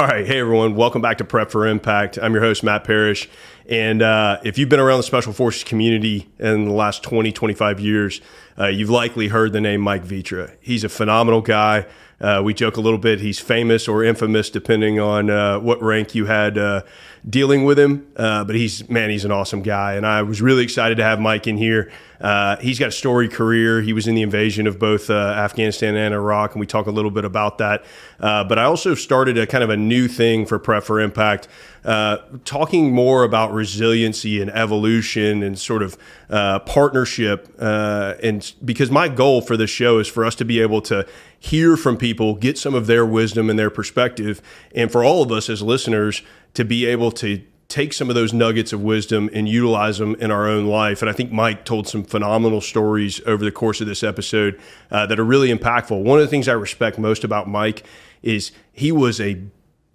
All right. Hey, everyone. Welcome back to Prep for Impact. I'm your host, Matt Parrish. And uh, if you've been around the Special Forces community in the last 20, 25 years, uh, you've likely heard the name Mike Vetra. He's a phenomenal guy. Uh, we joke a little bit. He's famous or infamous, depending on uh, what rank you had uh, dealing with him. Uh, but he's man, he's an awesome guy, and I was really excited to have Mike in here. Uh, he's got a storied career. He was in the invasion of both uh, Afghanistan and Iraq, and we talk a little bit about that. but I also started a kind of a new thing for Prep for Impact, talking more about resiliency and evolution and sort of uh, partnership. Uh, and because my goal for this show is for us to be able to hear from people, get some of their wisdom and their perspective, and for all of us as listeners to be able to take some of those nuggets of wisdom and utilize them in our own life. And I think Mike told some phenomenal stories over the course of this episode uh, that are really impactful. One of the things I respect most about Mike is he was a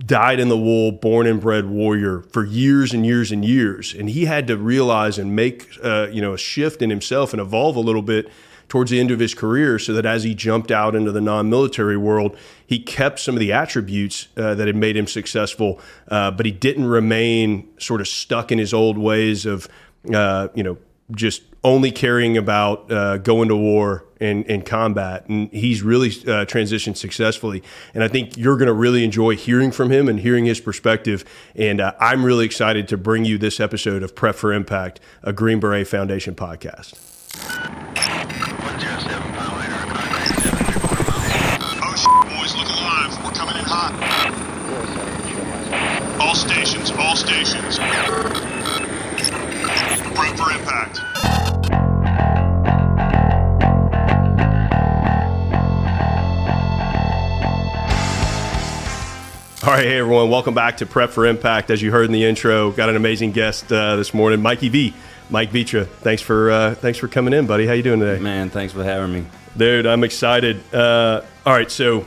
dyed in the wool, born and bred warrior for years and years and years, and he had to realize and make uh, you know a shift in himself and evolve a little bit towards the end of his career so that as he jumped out into the non-military world he kept some of the attributes uh, that had made him successful uh, but he didn't remain sort of stuck in his old ways of uh, you know just only caring about uh, going to war and, and, combat. And he's really uh, transitioned successfully. And I think you're going to really enjoy hearing from him and hearing his perspective. And uh, I'm really excited to bring you this episode of Prep for Impact, a Green Beret Foundation podcast. All stations, all stations. Prep for impact. All right, hey everyone, welcome back to Prep for Impact. As you heard in the intro, got an amazing guest uh, this morning, Mikey V. Mike Vetra, thanks for uh, thanks for coming in, buddy. How you doing today? Man, thanks for having me, dude. I'm excited. Uh, all right, so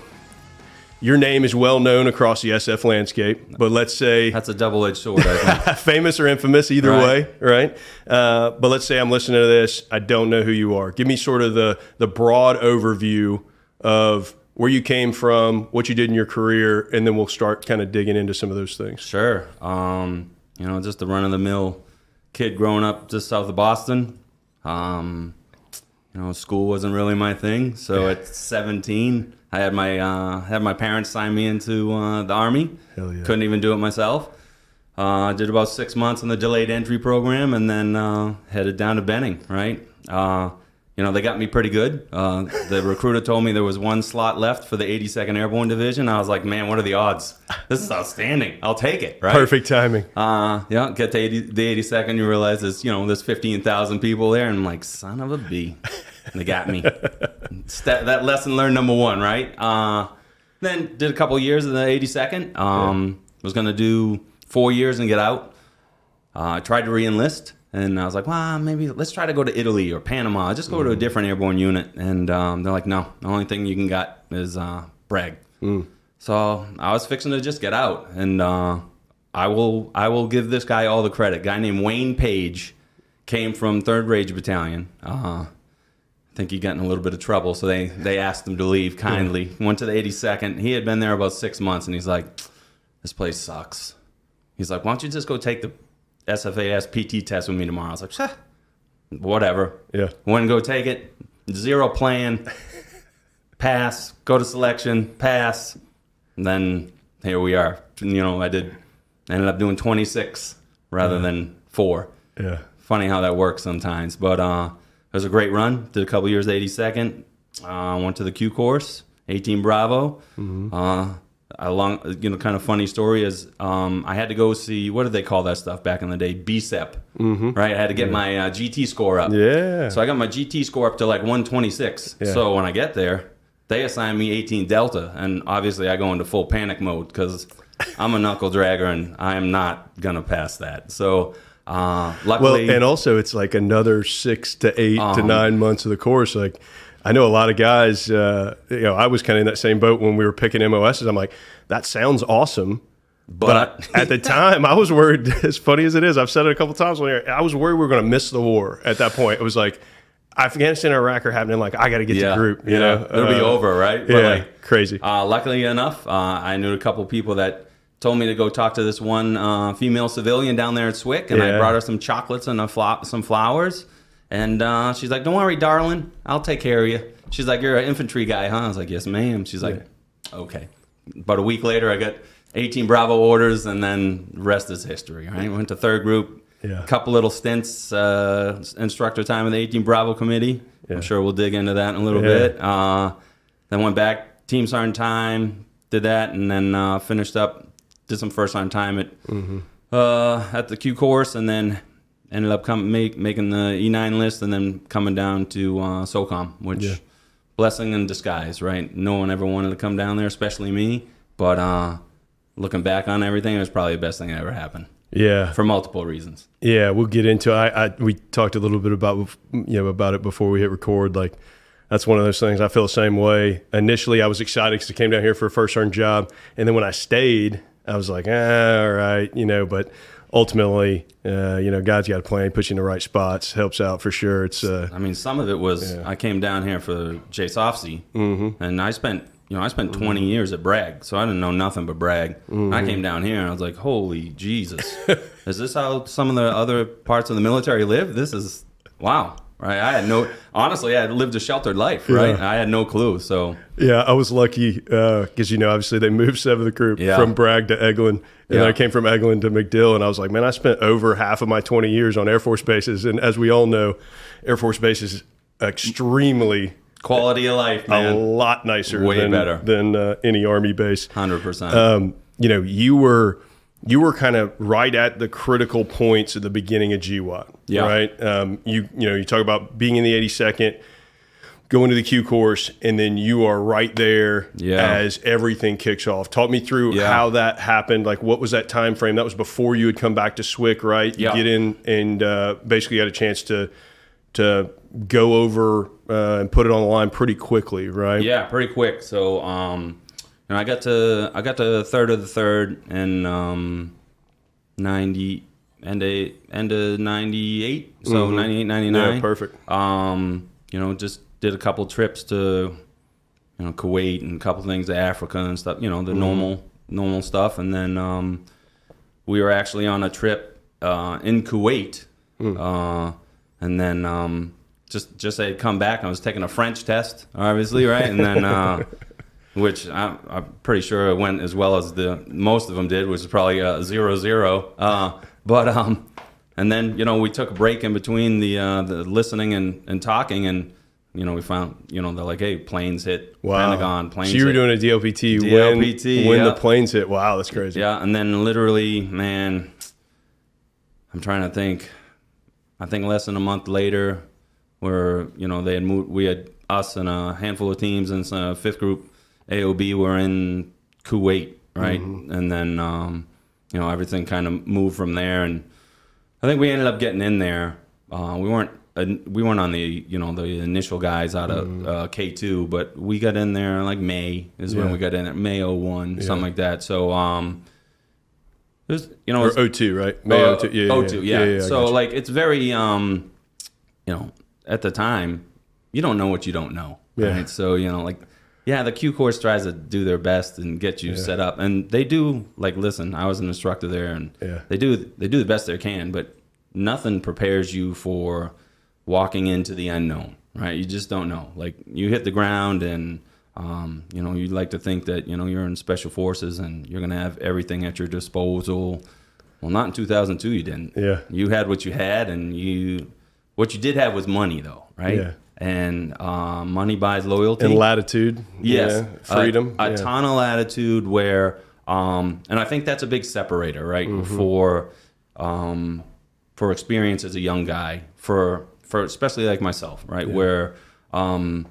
your name is well known across the SF landscape, but let's say that's a double edged sword. famous or infamous, either right. way, right? Uh, but let's say I'm listening to this, I don't know who you are. Give me sort of the the broad overview of where you came from, what you did in your career, and then we'll start kind of digging into some of those things. Sure. Um, you know, just the run of the mill kid growing up just south of Boston. Um, you know, school wasn't really my thing. So at 17, I had my uh, had my parents sign me into uh, the army. Yeah. Couldn't even do it myself. I uh, did about six months in the delayed entry program, and then uh, headed down to Benning. Right. You know, they got me pretty good. Uh, the recruiter told me there was one slot left for the 82nd Airborne Division. I was like, man, what are the odds? This is outstanding. I'll take it. Right. Perfect timing. Uh, yeah. Get to 80, the 82nd, you realize there's you know there's 15,000 people there, and I'm like, son of a b. And they got me. that, that lesson learned number one, right? Uh, then did a couple years in the 82nd. Um, yeah. Was gonna do four years and get out. Uh, I tried to reenlist. And I was like, well, maybe let's try to go to Italy or Panama. Just go mm. to a mm. different airborne unit. And um, they're like, no, the only thing you can get is uh, brag. Mm. So I was fixing to just get out, and uh, I will I will give this guy all the credit. A guy named Wayne Page came from Third Ranger Battalion. Uh, I think he got in a little bit of trouble, so they they asked him to leave kindly. Went to the 82nd. He had been there about six months, and he's like, this place sucks. He's like, why don't you just go take the SFAS PT test with me tomorrow. I was like, whatever. Yeah. Went and go take it. Zero plan. pass. Go to selection. Pass. And then here we are. You know, I did. Ended up doing 26 rather yeah. than four. Yeah. Funny how that works sometimes. But uh, it was a great run. Did a couple years 82nd. Uh, went to the Q course, 18 Bravo. Mm-hmm. Uh, a long, you know, kind of funny story is um, I had to go see what did they call that stuff back in the day? BSEP, mm-hmm. right? I had to get yeah. my uh, GT score up. Yeah. So I got my GT score up to like 126. Yeah. So when I get there, they assign me 18 Delta, and obviously I go into full panic mode because I'm a knuckle dragger and I am not gonna pass that. So. Uh, luckily, well, and also it's like another six to eight um, to nine months of the course. Like I know a lot of guys. Uh, you know, I was kind of in that same boat when we were picking MOSs. I'm like, that sounds awesome. But, but at the time, I was worried. As funny as it is, I've said it a couple times. When I was worried we were going to miss the war. At that point, it was like Afghanistan and Iraq are happening. Like I got to get yeah, to group. You yeah. know, it'll uh, be over, right? But yeah, like, crazy. Uh, luckily enough, uh, I knew a couple people that told me to go talk to this one uh, female civilian down there at Swick, and I brought her some chocolates and a flo- some flowers. And uh, she's like, "Don't worry, darling, I'll take care of you." She's like, "You're an infantry guy, huh?" I was like, "Yes, ma'am." She's like, "Okay." About a week later, I got 18 Bravo orders, and then the rest is history. Right? Went to third group. Yeah. Couple little stints, uh, instructor time in the 18 Bravo committee. Yeah. I'm sure we'll dig into that in a little Yeah. bit. Uh, then went back, team sergeant time, did that, and then uh, finished up, did some first sergeant time at Mm-hmm. uh, at the Q course, and then ended up come, make, making the E9 list, and then coming down to uh, SOCOM, which Yeah. blessing in disguise, right? No one ever wanted to come down there, especially me. But uh, looking back on everything, it was probably the best thing that ever happened Yeah. for multiple reasons. Yeah, we'll get into. I, I we talked a little bit about you know about it before we hit record. Like that's one of those things. I feel the same way. Initially, I was excited because I came down here for a first earned job, and then when I stayed, I was like, ah, all right, you know. But ultimately, uh, you know, God's got a plan. Puts you in the right spots, helps out for sure. It's uh, I mean, some of it was Yeah. I came down here for Jay Sofsey, mm-hmm. and I spent you know I spent 20 years at Bragg, so I didn't know nothing but Bragg. I came down here and I was like, holy Jesus, is this how some of the other parts of the military live? This is wow, right? I had no honestly, I had lived a sheltered life, right? Yeah. I had no clue, so Yeah, I was lucky because you know obviously they moved seventh group Yeah. from Bragg to Eglin, and Yeah. I came from Eglin to MacDill, and I was like, man, I spent over half of my twenty years on Air Force bases, and as we all know, Air Force bases extremely quality of life, a lot nicer Way than, better. than uh, any Army base. hundred percent. Um, you know, you were you were kind of right at the critical points at the beginning of GWOT, Yeah. right? Um, you you know, you talk about being in the 82nd, going to the Q course, and then you are right there Yeah. as everything kicks off. Talk me through Yeah. how that happened. Like, what was that time frame? That was before you had come back to SWIC, right? You Yeah. get in and uh, basically had a chance to to go over uh, and put it on the line pretty quickly, right? Yeah, pretty quick. So, um, know, I got to I got to third of the third in um, ninety end of end of ninety eight. So 98, 99. Mm-hmm. Yeah, perfect. Um, you know, just did a couple trips to you know Kuwait and a couple things to Africa and stuff. You know, the normal normal stuff, and then um, we were actually on a trip uh, in Kuwait, uh, and then um, just just I had come back. I was taking a French test, obviously, right, and then. Uh, which I, I'm pretty sure it went as well as the most of them did, which is probably uh, zero zero. Uh, but um, and then you know we took a break in between the uh, the listening and, and talking, and you know we found you know they're like, hey, planes hit Wow. Pentagon, planes. So you were doing a DLPT, DLPT, when when yeah. the planes hit. Wow, that's crazy. Yeah, and then literally, man, I'm trying to think. I think less than a month later, where you know they had moved, we had us and a handful of teams and a fifth group AOB were in Kuwait, right? And then um, you know everything kind of moved from there, and I think we ended up getting in there. Uh, we weren't uh, we weren't on the you know the initial guys out of uh, K two, but we got in there like May is when we got in at May 01, something like that. So um, it was you know Or it's- O2, right? May uh, O2. Yeah, O2, yeah. I so gotcha. like it's very um you know, at the time, you don't know what you don't know. Yeah. Right. So, you know, like yeah, the Q course tries to do their best and get you set up. And they do like listen, I was an instructor there and Yeah. they do they do the best they can, but nothing prepares you for walking into the unknown. Right? You just don't know. Like you hit the ground and um, you know, you'd like to think that, you know, you're in special forces and you're gonna have everything at your disposal. Well, not in 2002. You didn't. Yeah. You had what you had, and you what you did have was money, though, right? Yeah. And um, money buys loyalty. and latitude. yes, yeah, freedom. A, a yeah. ton of latitude. Where, um, and I think that's a big separator, right? Mm-hmm. For um, for experience as a young guy, for for especially like myself, right? Where um,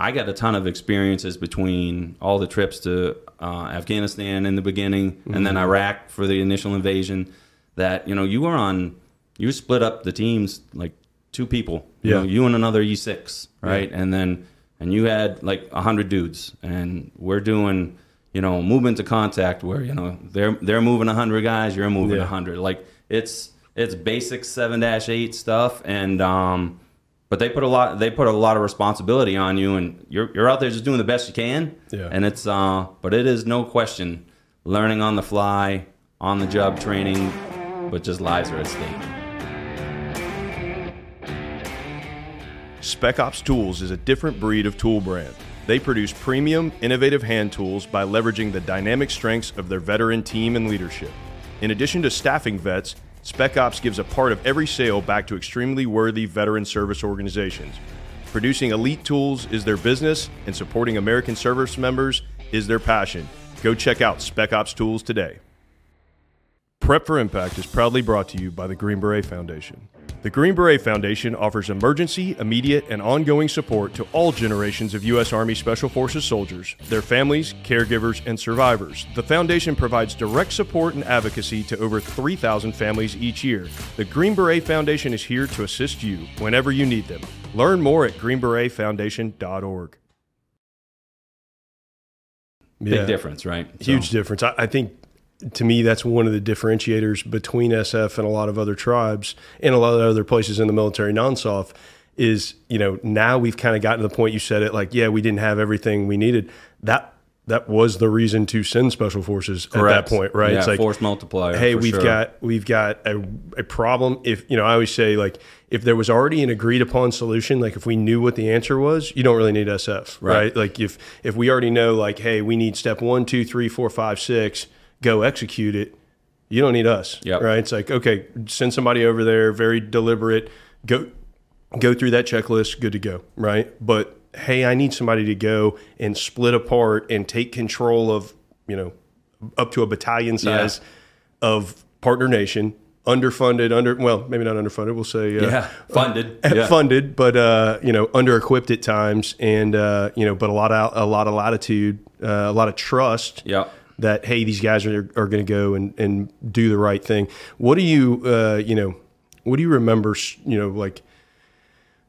I got a ton of experiences between all the trips to uh, Afghanistan in the beginning, and Mm-hmm. then Iraq for the initial invasion. That you know you were on, you split up the teams like two people. You Yeah. know, you and another E six, right? And then and you had like a hundred dudes, and we're doing you know movement to contact where you know they're they're moving a hundred guys, you're moving a Yeah. hundred. Like it's it's basic seven dash eight stuff, and um, but they put a lot they put a lot of responsibility on you, and you're you're out there just doing the best you can. Yeah. And it's uh, but it is no question learning on the fly, on the job training, but just lives are at stake. Spec Ops Tools is a different breed of tool brand. They produce premium, innovative hand tools by leveraging the dynamic strengths of their veteran team and leadership. In addition to staffing vets, Spec Ops gives a part of every sale back to extremely worthy veteran service organizations. Producing elite tools is their business, and supporting American service members is their passion. Go check out Spec Ops Tools today. Prep for Impact is proudly brought to you by the Green Beret Foundation. The Green Beret Foundation offers emergency, immediate, and ongoing support to all generations of U.S. Army Special Forces soldiers, their families, caregivers, and survivors. The foundation provides direct support and advocacy to over 3,000 families each year. The Green Beret Foundation is here to assist you whenever you need them. Learn more at greenberetfoundation.org. Big difference, right? Huge So- difference. I, I think to me that's one of the differentiators between SF and a lot of other tribes and a lot of other places in the military non-SOF is you know now we've kind of gotten to the point you said it like yeah we didn't have everything we needed that that was the reason to send special forces Correct. at that point right Yeah, it's like force multiplier. hey we've sure. got we've got a, a problem if you know i always say like if there was already an agreed upon solution like if we knew what the answer was you don't really need sf right, Right. like if if we already know like hey we need step one two three four five six go execute it you don't need us Yep. right it's like okay send somebody over there very deliberate go go through that checklist good to go right but hey i need somebody to go and split apart and take control of you know up to a battalion size of partner nation underfunded under well maybe not underfunded we'll say uh, Yeah, funded. Yeah. funded but uh you know under equipped at times and uh you know but a lot of a lot of latitude uh, a lot of trust Yeah. That hey these guys are, are going to go and, and do the right thing what do you uh, you know what do you remember you know like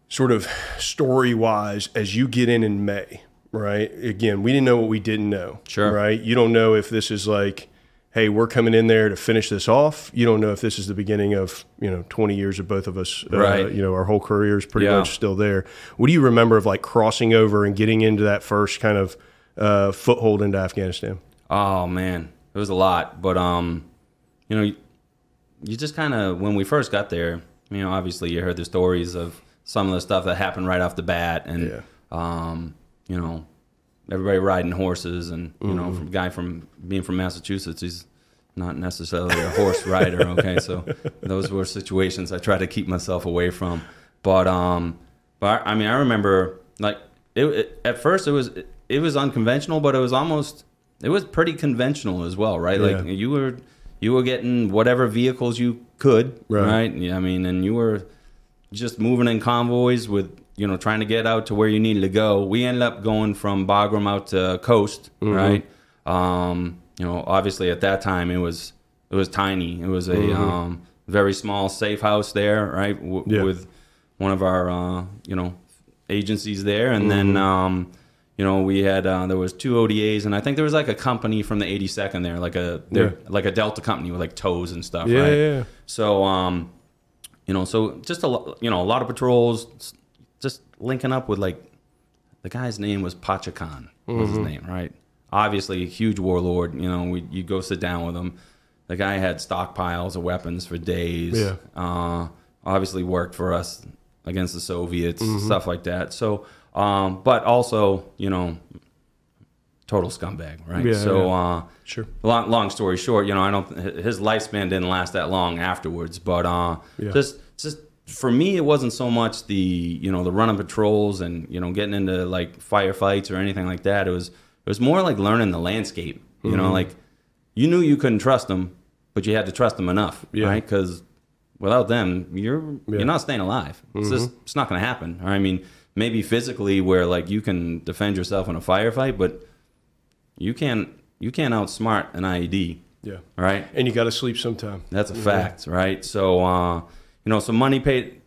sort of story wise as you get in in may right again we didn't know what we didn't know Sure. right you don't know if this is like hey we're coming in there to finish this off you don't know if this is the beginning of you know 20 years of both of us uh, Right. you know our whole career is pretty Yeah. much still there what do you remember of like crossing over and getting into that first kind of uh, foothold into afghanistan Oh man, it was a lot, but um, you know, you, you just kind of when we first got there, you know, obviously you heard the stories of some of the stuff that happened right off the bat, and Yeah. um, you know, everybody riding horses, and you know, Mm-hmm. from guy from being from Massachusetts, he's not necessarily a horse rider. Okay, so those were situations I try to keep myself away from. But um, but I mean, I remember like it, it at first it was it was unconventional, but it was almost it was pretty conventional as well, right? Like you were you were getting whatever vehicles you could, Right. right? Yeah, I mean, and you were just moving in convoys with you know trying to get out to where you needed to go. We ended up going from Bagram out to Khost, Mm-hmm. right? Um, you know, obviously at that time it was it was tiny. It was a um, very small safe house there, right? W- Mm-hmm. Yeah. With one of our uh, you know agencies there, and then Mm-hmm. um, you know we had uh, there was two ODAs, and I think there was like a company from the 82nd there, like a Yeah. like a Delta company with like tows and stuff, Yeah, right? yeah. So um, you know, so just a lo- you know a lot of patrols, just linking up with like the guy's name was Pacha Khan was his name, right? Obviously, a huge warlord. You know, we you go sit down with him. The guy had stockpiles of weapons for days. Yeah. Uh, obviously, worked for us against the Soviets, stuff like that. So, um, but also, you know, total scumbag, right? Yeah, so, yeah. uh, Sure. long, long story short, you know, I don't. His lifespan didn't last that long afterwards, but uh, Yeah. just just for me, it wasn't so much the you know the running patrols and you know getting into like firefights or anything like that. It was it was more like learning the landscape. You Mm-hmm. know, like you knew you couldn't trust them, but you had to trust them enough, Yeah. right? Because without them, you're. Mm-hmm. you're not staying alive. It's just it's not going to happen. I mean, maybe physically where like you can defend yourself in a firefight, but you can't you can't outsmart an IED, Yeah. right? And you got to sleep sometime. That's a fact, right? So uh, you know, so money paid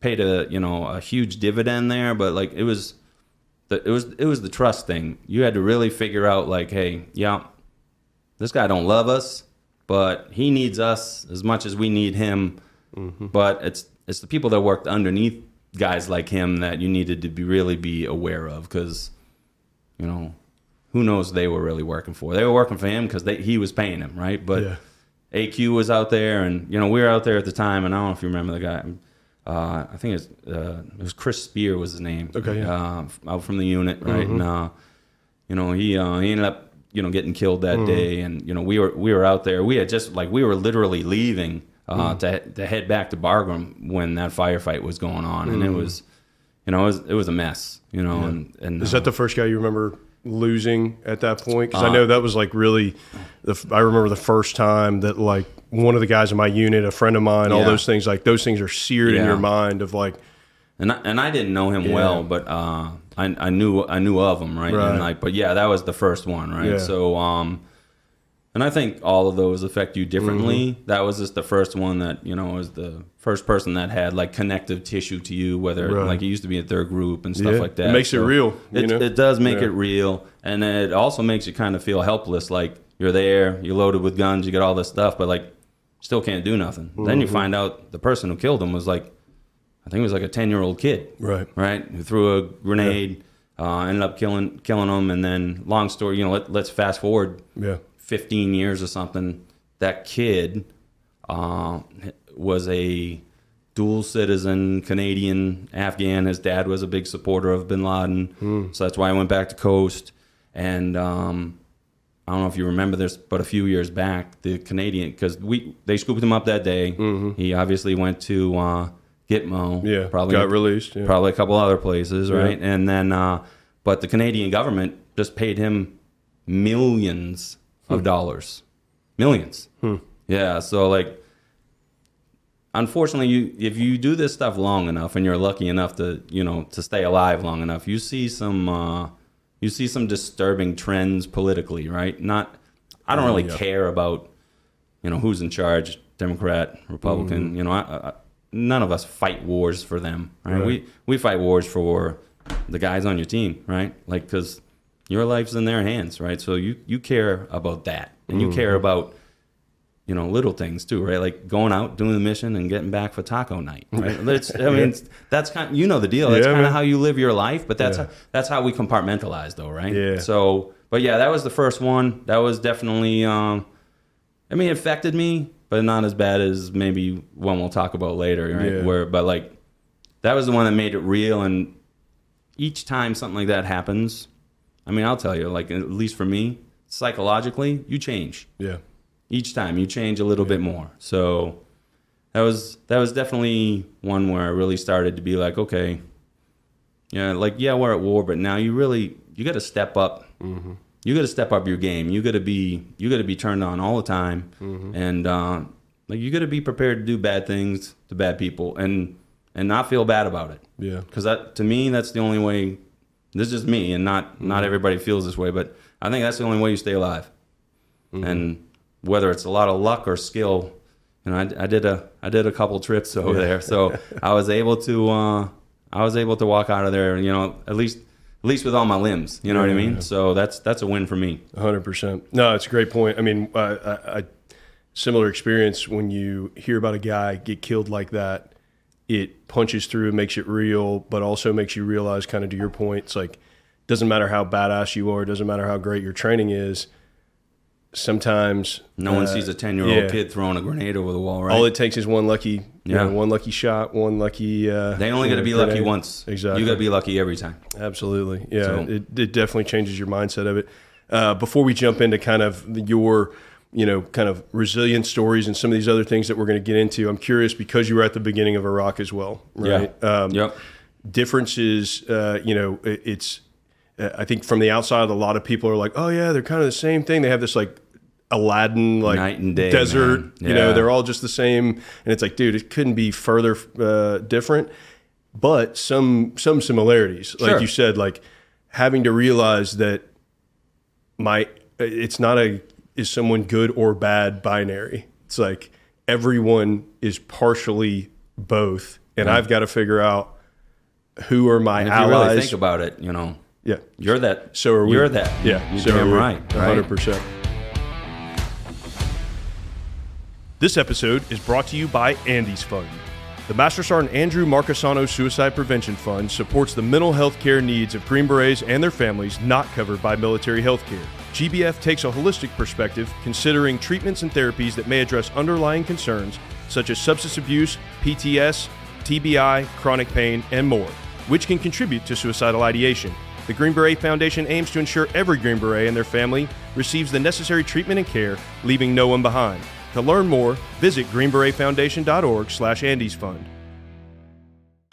paid a you know a huge dividend there, but like it was the it was it was the trust thing. You had to really figure out like, hey, yeah, this guy don't love us, but he needs us as much as we need him. But it's it's the people that worked underneath guys like him that you needed to be really be aware of because you know who knows they were really working for. They were working for him because he was paying them, right? But Yeah. AQ was out there, and you know we were out there at the time, and I don't know if you remember the guy. Uh, I think it was, uh, it was Chris Speer was his name. Okay, yeah. uh, out from the unit, right? And uh, you know he uh, he ended up you know getting killed that day, and you know we were we were out there. We had just like we were literally leaving uh, to to head back to Bagram when that firefight was going on, and it was you know it was it was a mess, you know, and and Is uh, that the first guy you remember losing at that point? Because I Uh, know that was like really. The, I remember the first time that like one of the guys in my unit, a friend of mine, all those things like those things are seared in your mind of like and I, and I didn't know him well, but uh, I I knew I knew of him, right? Right. And like, but yeah, that was the first one, right? Yeah. So, um, and I think all of those affect you differently. Mm-hmm. That was just the first one that you know was the first person that had like connective tissue to you, whether Right. like it used to be a third group and stuff Yeah. like that. It makes it real, you It, know? it does make Yeah. it real, and then it also makes you kind of feel helpless. Like you're there, you're loaded with guns, you get all this stuff, but like still can't do nothing. Then Mm-hmm. you find out the person who killed him was like, I think it was like a ten year old kid right. right? Who threw a grenade, uh, ended up killing killing them, and then long story, you know, let, let's fast forward Yeah. 15 years or something. That kid uh, was a dual citizen, Canadian, Afghan. His dad was a big supporter of Bin Laden, so that's why I went back to Khost. And um, I don't know if you remember this, but a few years back, the Canadian because we they scooped him up that day. He obviously went to uh, Gitmo. Yeah. probably got released. Yeah. probably a couple other places, right? And then, uh, but the Canadian government just paid him millions of dollars, millions. Yeah, so like, unfortunately, you if you do this stuff long enough, and you're lucky enough to you know to stay alive long enough, you see some uh, you see some disturbing trends politically, right? Not, I don't really yeah. care about you know who's in charge, Democrat, Republican. Mm-hmm. You know, I, I, none of us fight wars for them, right? Right. We we fight wars for the guys on your team, right? Like because your life's in their hands, right? So you you care about that, and you care Mm-hmm. about you know little things too, right? Like going out, doing the mission, and getting back for taco night, right? That's, I mean, that's kind. you know the deal. That's Yeah, kind of how you live your life, but that's Yeah. how, that's how we compartmentalize, though, right? Yeah. So, but yeah, that was the first one. That was definitely. Um, I mean, it affected me, but not as bad as maybe one we'll talk about later, right? Yeah. Where, but like, that was the one that made it real. And each time something like that happens, I mean, I'll tell you, like at least for me, psychologically, you change Yeah. each time. You change a little bit more. So that was that was definitely one where I really started to be like, okay, yeah, like yeah, we're at war, but now you really you got to step up. You got to step up your game. You got to be you got to be turned on all the time, and uh, like you got to be prepared to do bad things to bad people and and not feel bad about it Yeah. because that to me that's the only way this is just me and not not mm-hmm. everybody feels this way but i think that's the only way you stay alive mm-hmm. and whether it's a lot of luck or skill you know i, I did a i did a couple trips over there so i was able to uh i was able to walk out of there you know at least at least with all my limbs you know what i Yeah. mean so that's that's a win for me hundred percent. No, it's a great point. I mean, I, I, I, similar experience when you hear about a guy get killed like that. It punches through, and makes it real, but also makes you realize, kind of to your point, it's like doesn't matter how badass you are, doesn't matter how great your training is. Sometimes no one uh, sees a 10 year old yeah. kid throwing a grenade over the wall right All it takes is one lucky, you Yeah. know, one lucky shot, one lucky. Uh, they only got to be lucky once Exactly. you got to be lucky every time Absolutely. Yeah. So- It, it definitely changes your mindset of it. Uh, before we jump into kind of your, you know, kind of resilient stories and some of these other things that we're going to get into, I'm curious because you were at the beginning of Iraq as well, right? yeah Um, yep. Differences, uh, you know, it, it's, uh, I think from the outside, a lot of people are like, oh, yeah, they're kind of the same thing. They have this like, Aladdin, like Night and day, desert, man. you know, they're all just the same, and it's like, dude, it couldn't be further uh, different. But some some similarities. Like you said like having to realize that my it's not a is someone good or bad binary it's like everyone is partially both and i've got to figure out who are my And if you allies really think about it, you know, yeah you're that. so are we You're that. yeah You're so damn right. right. 100% this episode is brought to you by Andy's Fund. The Master Sergeant Andrew Marckesano Suicide Prevention Fund supports the mental health care needs of Green Berets and their families not covered by military health care. GBF takes a holistic perspective, considering treatments and therapies that may address underlying concerns such as substance abuse, PTS, TBI, chronic pain, and more, which can contribute to suicidal ideation. The Green Beret Foundation aims to ensure every Green Beret and their family receives the necessary treatment and care, leaving no one behind. To learn more, visit greenberetfoundation.org slash Andy's Fund.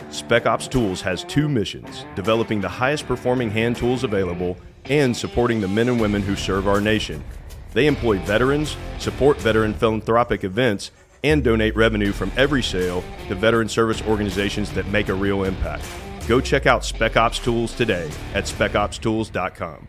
Spec Ops Tools has two missions, developing the highest performing hand tools available and supporting the men and women who serve our nation. They employ veterans, support veteran philanthropic events, and donate revenue from every sale to veteran service organizations that make a real impact. Go check out Spec Ops Tools today at specopstools.com.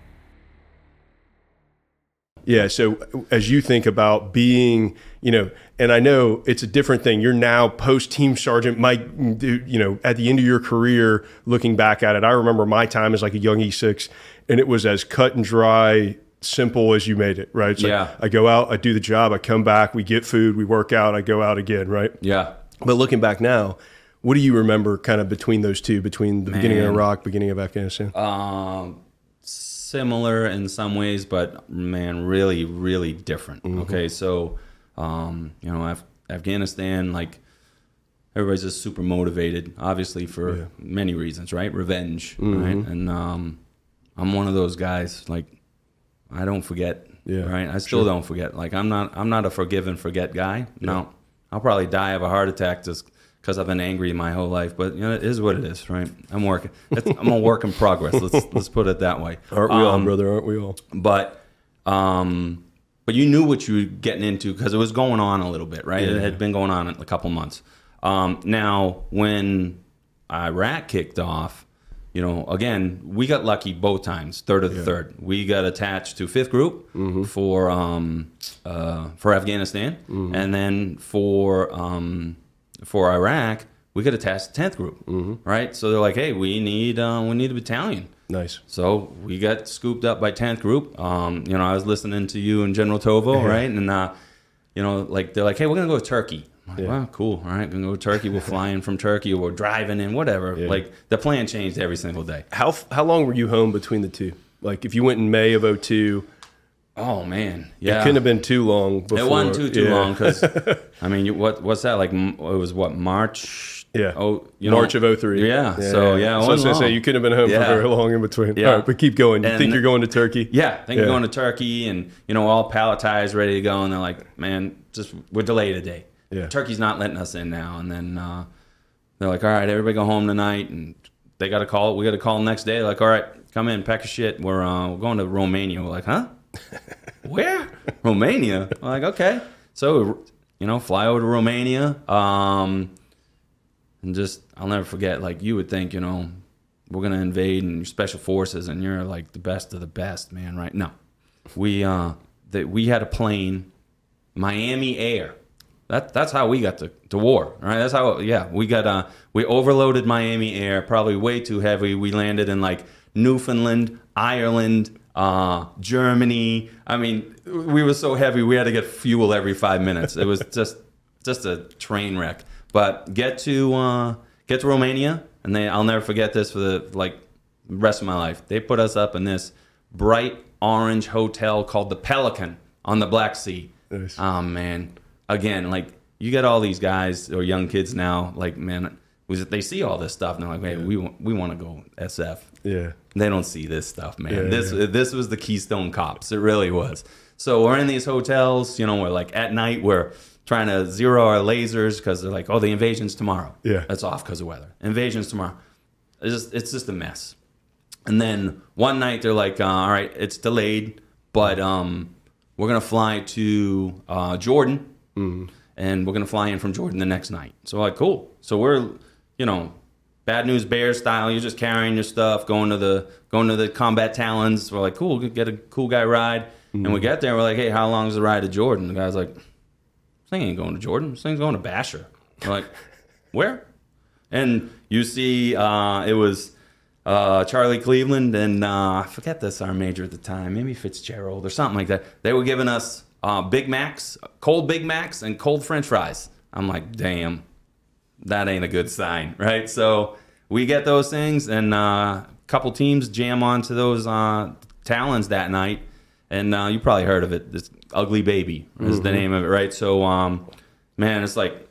Yeah, so as you think about being, you know, and I know it's a different thing. You're now post team sergeant, Mike, you know, at the end of your career, looking back at it. I remember my time as like a young E6, and it was as cut and dry, simple as you made it, right? It's Yeah. Like I go out, I do the job, I come back, we get food, we work out, I go out again, right? Yeah. But looking back now, what do you remember kind of between those two, between the beginning of Iraq, beginning of Afghanistan? Um, similar in some ways, but man, really, really different. Mm-hmm. Okay, so um, you know, Af- Afghanistan, like everybody's just super motivated, obviously for Yeah. many reasons, right? Revenge, Mm-hmm. right? And um, I'm one of those guys. Like, I don't forget, Yeah, right? I still don't forget. Like, I'm not, I'm not a forgive and forget guy. No, I'll probably die of a heart attack just because I've been angry my whole life. But you know, it is what it is, right? I'm working. I'm a work in progress. Let's let's put it that way. Aren't we all, Um, brother? Aren't we all? but um but you knew what you were getting into because it was going on a little bit right it had been going on a couple months um now when iraq kicked off you know again we got lucky both times third of the third we got attached to fifth group for um uh for afghanistan and then for um for iraq we got attached to 10th group right so they're like hey we need uh, we need a battalion Nice. so we got scooped up by 10th group. Um, you know, I was listening to you and General Tovo, Yeah. right? And, uh, you know, like they're like, hey, we're going to go to Turkey. I'm like, Yeah. wow, cool. All right, going to go to Turkey. We're flying from Turkey or we're driving in, whatever. Yeah. Like the plan changed every single day. How how long were you home between the two? Like if you went in May of 02, Oh, man. Yeah. It couldn't have been too long before. it wasn't too, too yeah. long because, I mean, you, what what's that? Like, it was what, March? Yeah. Oh, you know, March of 03. Yeah. So, yeah. So I was to say, you couldn't have been home Yeah. for very long in between. Yeah. All right, but keep going. You And- think you're going to Turkey? Yeah, I think Yeah. we're going to Turkey and, you know, all palletized, ready to go. And they're like, man, just, we're delayed a day. Yeah. Turkey's not letting us in now. And then uh, they're like, all right, everybody go home tonight. And they got a call. We got a call the next day. They're like, all right, come in, pack your shit. We're, uh, we're going to Romania. We're like, huh? Where? Romania? We're like, okay. So, you know, fly over to Romania. Um, and just, I'll never forget, like, you would think, you know, we're going to invade and special forces and you're like the best of the best, man, right? No. We, uh, that we had a plane, Miami Air. That, that's how we got to, to war, right? That's how, yeah, we got, uh, we overloaded Miami Air, probably way too heavy. We landed in like Newfoundland, Ireland, uh, Germany. I mean, we were so heavy, we had to get fuel every five minutes. It was just, just a train wreck. But get to, uh, get to Romania, and they, I'll never forget this for the, like, rest of my life. They put us up in this bright orange hotel called the Pelican on the Black Sea. Nice. Oh man, again, like you get all these guys or young kids now, like man, was that they see all this stuff and they're like, hey, we want we want to go SF. Yeah. They don't see this stuff, man. Yeah, this yeah. this was the Keystone Cops. It really was. So we're in these hotels, you know, we're like at night we're trying to zero our lasers because they're like, oh, the invasion's tomorrow. Yeah. that's off because of weather. Invasion's tomorrow. It's just it's just a mess. And then one night they're like, uh, all right, it's delayed, but um, we're gonna fly to uh, Jordan, and we're gonna fly in from Jordan the next night. So like, cool. So we're, you know, bad news bear style. You're just carrying your stuff, going to the going to the combat talons. We're like, cool, get a cool guy ride. And we get there, we're like, hey, how long is the ride to Jordan? The guy's like, this thing ain't going to Jordan. This thing's going to Bashur. We're like, where? And you see, uh, it was uh, Charlie Cleveland and uh, I forget this our major at the time, maybe Fitzgerald or something like that. They were giving us uh, Big Macs, cold Big Macs, and cold French fries. I'm like, damn, that ain't a good sign, right? So we get those things, and uh, a couple teams jam onto those uh, talons that night, and uh, you probably heard of it. This ugly baby is the name of it, right? So, um, man, it's like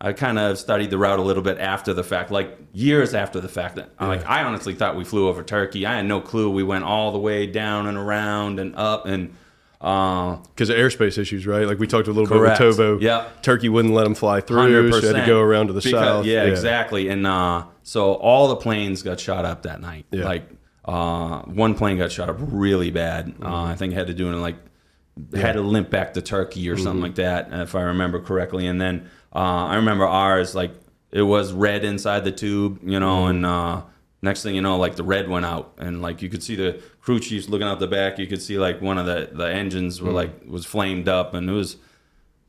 I kind of studied the route a little bit after the fact, like years after the fact. That like I honestly thought we flew over Turkey. I had no clue. We went all the way down and around and up and. Uh, Because of airspace issues, right? Like we talked a little Correct. bit with Tovo. Yep. Turkey wouldn't let them fly through, Hundred so you percent. had to go around to the south. Yeah, exactly. And uh, so all the planes got shot up that night. Yeah. Like uh, one plane got shot up really bad. Mm-hmm. Uh, I think it had to do it like had to limp back to Turkey or Mm-hmm. something like that, if I remember correctly. And then uh, I remember ours like it was red inside the tube, you know, Mm-hmm. and uh, next thing you know, like the red went out, and like you could see the crew chiefs looking out the back. You could see like one of the the engines were like was flamed up, and it was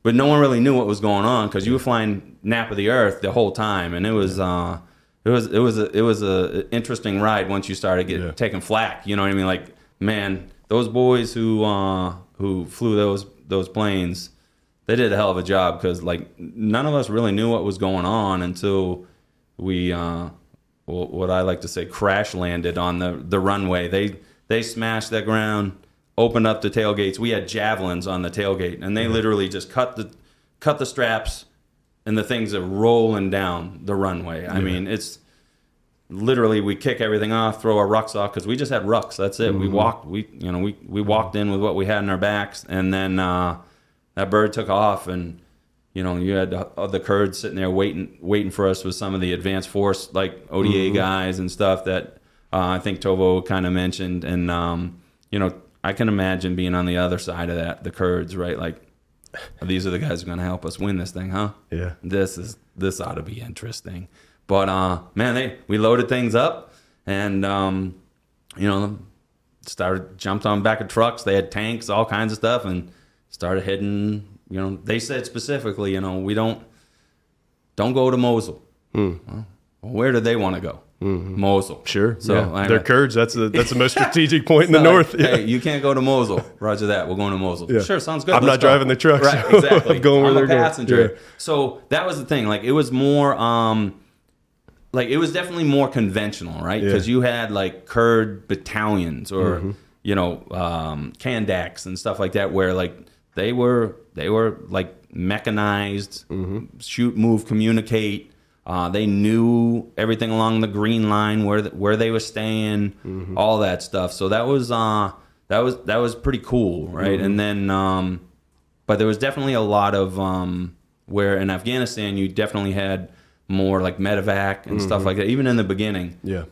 but no one really knew what was going on because you were flying nap of the earth the whole time, and it was uh, it was it was a, it was a interesting ride once you started getting Yeah. taking flack. You know what I mean? Like man, those boys who uh, who flew those those planes, they did a hell of a job because like none of us really knew what was going on until we uh, what I like to say crash landed on the the runway. They they smashed the ground, opened up the tailgates. We had javelins on the tailgate, and they literally just cut the cut the straps, and the things are rolling down the runway. I mean, it's literally we kick everything off, throw our rucks off because we just had rucks. That's it. We walked. We you know we we walked in with what we had in our backs, and then uh, that bird took off, and you know you had the Kurds sitting there waiting waiting for us with some of the advanced force like ODA guys and stuff that uh, I think Tovo kind of mentioned, and um, you know I can imagine being on the other side of that, the Kurds, right? Like these are the guys who are going to help us win this thing, huh? Yeah. this is this ought to be interesting. But uh, man, they we loaded things up, and um, you know, started jumped on back of trucks. They had tanks, all kinds of stuff, and started heading. You know, they said specifically, you know, we don't don't go to Mosul. Well, where do they want to go? Mosul. Sure. So yeah. I- they're Kurds. That's the that's the most strategic point in the so, north. Hey, you can't go to Mosul. Roger that. We're going to Mosul. Yeah. Sure, sounds good. I'm Let's not go. driving the truck, Right, so exactly. I'm going where they're a going. Yeah. So that was the thing. Like it was more, um, like it was definitely more conventional, right? Yeah. Because you had like Kurd battalions or Mm-hmm. you know um, Kandaks and stuff like that, where like they were they were like mechanized, Mm-hmm. shoot, move, communicate. Uh, they knew everything along the green line where th- where they were staying, Mm-hmm. all that stuff. So that was uh, that was that was pretty cool, right? Mm-hmm. And then, um, but there was definitely a lot of um, where in Afghanistan you definitely had more like medevac and stuff like that. Even in the beginning, Yeah.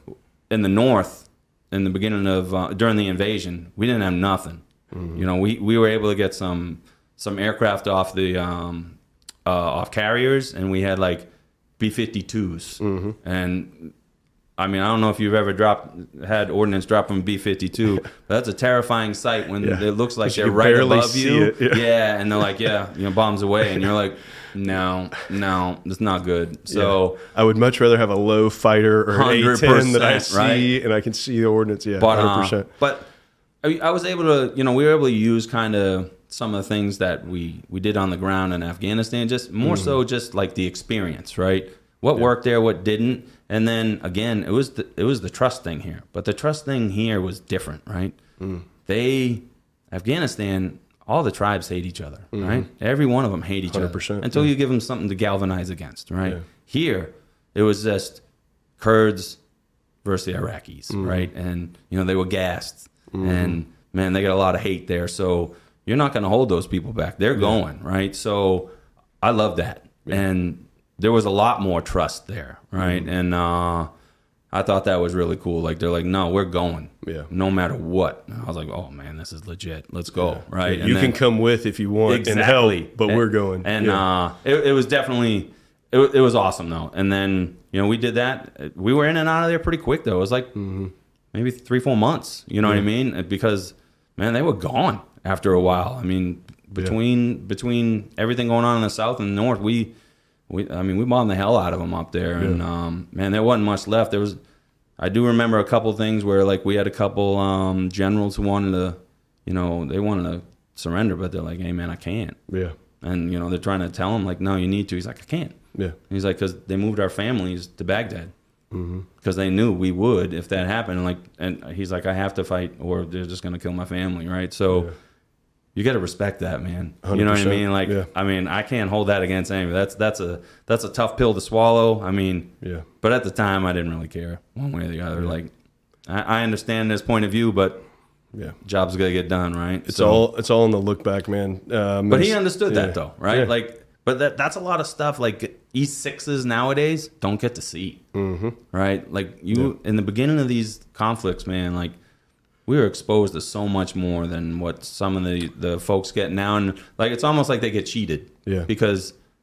in the north, in the beginning of uh, during the invasion, we didn't have nothing. You know, we, we were able to get some some aircraft off the um, uh, off carriers, and we had like B 52s. And I mean, I don't know if you've ever dropped had ordnance drop from B 52, but that's a terrifying sight when Yeah. it looks like they're right above you. yeah. yeah, and they're like, yeah, you know, bombs away, and you're like, no, no, it's not good. So. I would much rather have a low fighter or an A10 that I see right? and I can see the ordnance. Yeah, but hundred uh, but I, I was able to you know we were able to use kind of some of the things that we we did on the ground in Afghanistan just more Mm-hmm. so just like the experience right what worked there what didn't and then again it was the, it was the trust thing here but the trust thing here was different right Mm. they Afghanistan all the tribes hate each other right every one of them hate each other 100%, until Mm-hmm. yeah. you give them something to galvanize against right Yeah. here it was just Kurds versus the Iraqis, Mm-hmm. right? And you know they were gassed, and man, they got a lot of hate there. So you're not going to hold those people back; they're going, right? So I love that, and there was a lot more trust there, right? Mm-hmm. And uh, I thought that was really cool. Like they're like, no, we're going, Yeah. no matter what. And I was like, oh man, this is legit. Let's go, right? you And can come with if you want and help, but and, we're going. And Yeah. uh, it, it was definitely it, it was awesome though. And then you know we did that. We were in and out of there pretty quick though. It was like Mm-hmm. maybe three four months. You know what I mean? Because man, they were gone after a while. I mean between between everything going on in the south and the north, we. We, I mean, we bombed the hell out of them up there, and um, man, there wasn't much left. There was, I do remember a couple things where like we had a couple um, generals who wanted to, you know, they wanted to surrender, but they're like, "Hey, man, I can't." yeah, and you know they're trying to tell him like, no, you need to. He's like, I can't. Yeah. And he's like, because they moved our families to Baghdad Mm-hmm. because they knew we would if that happened. And like, and he's like, I have to fight, or they're just gonna kill my family, right? So. Yeah. You got to respect that, man. You know what I mean? Like, yeah. I mean, I can't hold that against anybody. That's that's a that's a tough pill to swallow. I mean, Yeah. but at the time, I didn't really care one way or the other. Like, I, I understand this point of view, but Yeah. job's gonna get done, right? It's all it's all in the look back, man. Um, But he understood yeah. that though, right? Yeah. Like, but that that's a lot of stuff. Like E sixes nowadays don't get to see, mm-hmm. right? Like you in the beginning of these conflicts, man. Like we were exposed to so much more than what some of the the folks get now, and like it's almost like they get cheated, Yeah. Because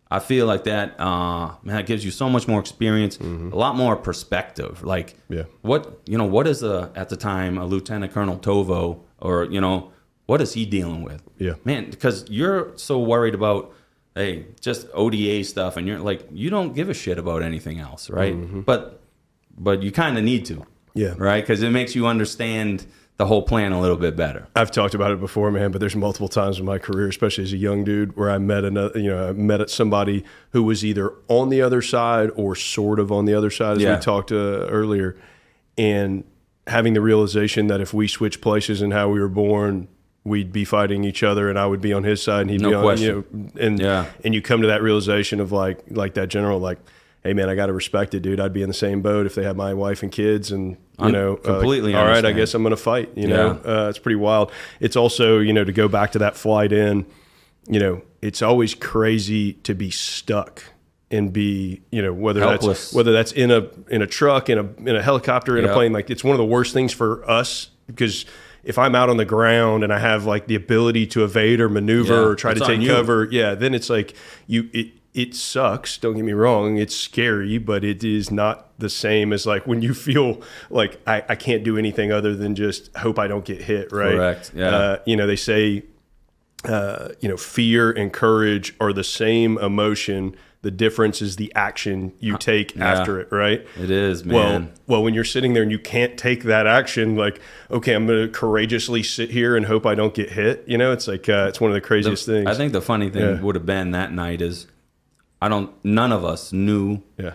I feel like that, uh, man, it gives you so much more experience, a lot more perspective. Like, Mm-hmm. Yeah. what you know, what is a at the time a Lieutenant Colonel Tovo, or you know, what is he dealing with? Yeah. man, because you're so worried about hey, just ODA stuff, and you're like, you don't give a shit about anything else, right? But but you kind of need to, Mm-hmm. Yeah. right? Because it makes you understand the whole plan a little bit better. I've talked about it before, man, but there's multiple times in my career, especially as a young dude, where I met another, you know, I met somebody who was either on the other side or sort of on the other side, as Yeah. we talked uh, earlier, and having the realization that if we switched places and how we were born, we'd be fighting each other, and I would be on his side, and he'd No be on, question. you know, and Yeah. and you come to that realization of like like that general like. Hey man, I got to respect it, dude. I'd be in the same boat if they had my wife and kids, and you Un- know, uh, completely all right, I guess I'm going to fight. You know, Yeah. uh, it's pretty wild. It's also, you know, to go back to that flight in, you know, it's always crazy to be stuck and be, you know, whether Helpless. that's whether that's in a in a truck, in a in a helicopter, in a plane. Like it's one of the worst things for us because if I'm out on the ground and I have like the ability to evade or maneuver Yeah, or try to take cover, yeah, then it's like you it it sucks. Don't get me wrong; it's scary, but it is not the same as like when you feel like I, I can't do anything other than just hope I don't get hit. Right? Correct, yeah. Uh, you know, they say, uh, you know, fear and courage are the same emotion. The difference is the action you take yeah. after it. Right? It is, Well, man. well, when you're sitting there and you can't take that action, like, okay, I'm going to courageously sit here and hope I don't get hit. You know, it's like uh, it's one of the craziest things. I think the funny thing Yeah. would have been that night is I don't none of us knew yeah,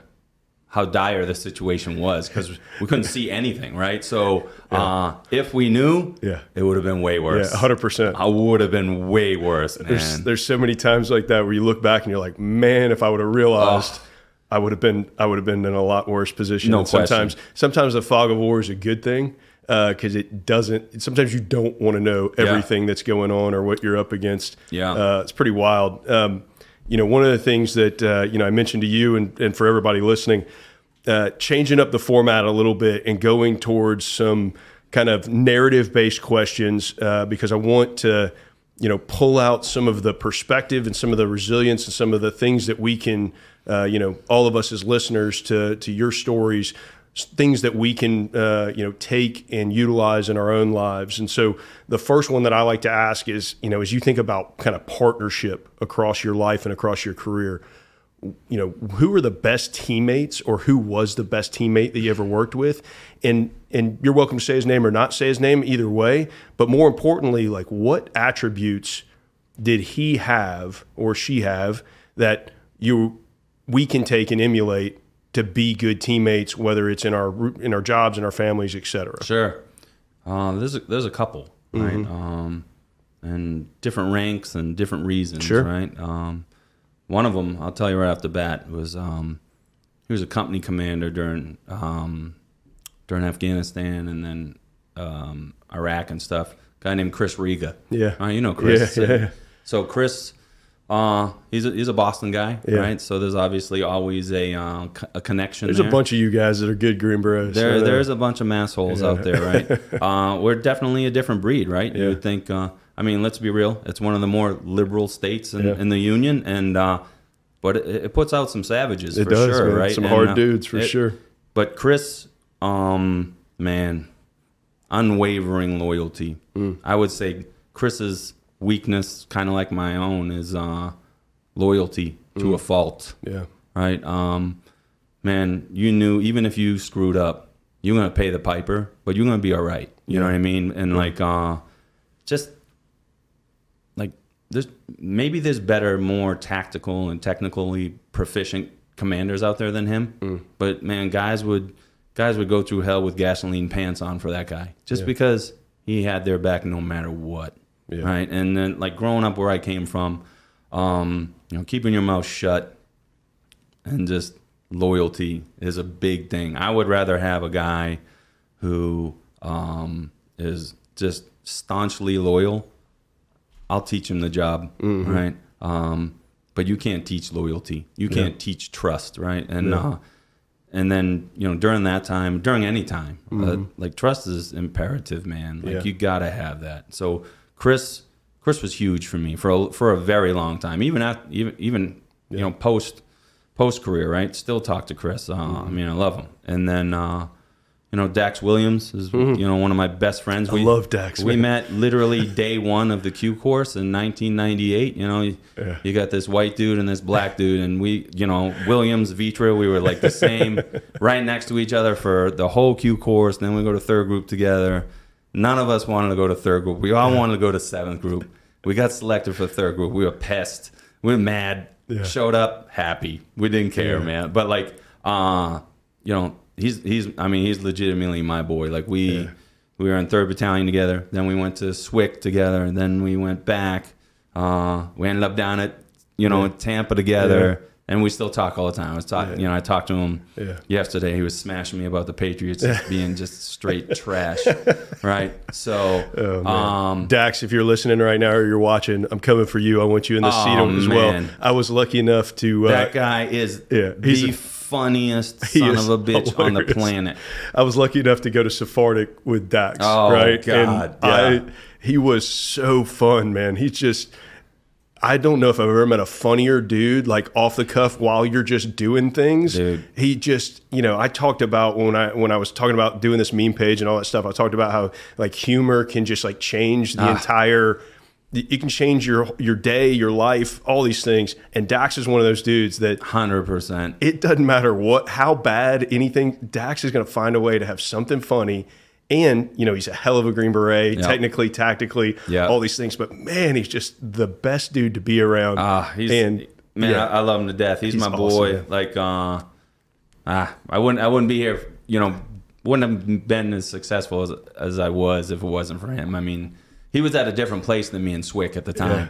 how dire the situation was because we couldn't see anything, right? So uh, if we knew, Yeah. it would have been way worse. yeah, hundred percent. I would have been way worse, man. There's there's so many times like that where you look back and you're like, man, if I would have realized. I would have been I would have been in a lot worse position. No And sometimes question. sometimes the fog of war is a good thing because it doesn't. Sometimes you don't want to know everything that's going on or what you're up against. Yeah. uh, it's pretty wild. Um, you know, one of the things that uh, you know I mentioned to you and, and for everybody listening, uh, changing up the format a little bit and going towards some kind of narrative based questions uh, because I want to you know pull out some of the perspective and some of the resilience and some of the things that we can uh, you know all of us as listeners to to your stories things that we can uh, you know take and utilize in our own lives. And so the first one that i like to ask is you know as you think about kind of partnership across your life and across your career you know who are the best teammates or who was the best teammate that you ever worked with? And and you're welcome to say his name or not say his name either way. But more importantly like what attributes did he have or she have that you we can take and emulate to be good teammates whether it's in our in our jobs and our families etc Sure. Uh, there's a, there's a couple, right? Mm-hmm. Um, and different ranks and different reasons, Sure. right? Um, one of them, I'll tell you right off the bat, was um, he was a company commander during um, during Afghanistan and then um, Iraq and stuff. guy named Chris Riga. Yeah. Uh, you know Chris. Yeah, yeah. So Chris, uh, he's a, he's a Boston guy, Yeah. right? So there's obviously always a uh, a connection. there's there. a bunch of you guys that are good green bros There, there's a bunch of massholes out there, right? uh, we're definitely a different breed, right? You Yeah. would think. Uh, I mean, let's be real. It's one of the more liberal states in, Yeah. in the union, and uh, but it, it puts out some savages it for does sure, man. right? some And, hard uh, dudes for it- sure But Chris, um, man, unwavering loyalty. Mm. I would say Chris's weakness, kind of like my own, is uh, loyalty to Mm. a fault yeah right? Um, man, you knew even if you screwed up, you're gonna pay the piper, but you're gonna be all right. You know what I mean? And like, uh, just like there's maybe there's better, more tactical and technically proficient commanders out there than him. Mm. But man, guys would guys would go through hell with gasoline pants on for that guy just Yeah. because he had their back no matter what. Yeah. Right. And then like growing up where I came from, um, you know, keeping your mouth shut and just loyalty is a big thing. I would rather have a guy who um, is just staunchly loyal. I'll teach him the job, Mm-hmm. right? Um, but you can't teach loyalty. You can't teach trust, right? And Yeah. uh, and then you know during that time, during any time, uh, like trust is imperative, man. Like Mm-hmm. Yeah. you gotta have that. So Chris, Chris was huge for me for a, for a very long time. Even after even even you know post post career, right? Still talk to Chris. Uh, Mm-hmm. I mean, I love him. And then uh, you know Dax Williams is you know one of my best friends. Mm-hmm. I love Dax, We man. met literally day one of the Q course in 1998. You know, you, Yeah. you got this white dude and this black dude, and we, you know, Williams, Vetra, we were like the same, right next to each other for the whole Q course. Then we go to third group together. None of us wanted to go to third group. We all wanted to go to seventh group. We got selected for third group. We were pissed. We were mad. Yeah. Showed up happy. We didn't care, Yeah. man. But like, uh, you know, he's he's. I mean, he's legitimately my boy. Like we we were in third battalion together. Then we went to Swick together. And then we went back. Uh, we ended up down at you know. Tampa together, and we still talk all the time. I was talking. Yeah. You know, I talked to him Yeah. yesterday. He was smashing me about the Patriots being just straight trash, right? So, Oh, um, Dax, if you're listening right now or you're watching, I'm coming for you. I want you in the Oh, seat as well. man. I was lucky enough to. Uh, that guy is yeah, he's the a- funniest son of a bitch on the planet. I was lucky enough to go to Sephardic with Dax. Oh, right? God, and I, yeah. he was so fun, man. He's just. I don't know if I've ever met a funnier dude, like off the cuff while you're just doing things. Dude. He just, you know, I talked about when I when I was talking about doing this meme page and all that stuff. I talked about how like humor can just like change Ah. the entire. You can change your your day, your life, all these things. And Dax is one of those dudes that Hundred percent. it doesn't matter what how bad anything Dax is going to find a way to have something funny and you know he's a hell of a green beret Yep. technically tactically Yep. all these things but man he's just the best dude to be around Ah, he's and man, yeah, I, I love him to death. He's, He's my boy. man. like, uh, ah, I wouldn't, I wouldn't be here. You know, wouldn't have been as successful as as I was if it wasn't for him. I mean, he was at a different place than me and Swick at the time. Yeah.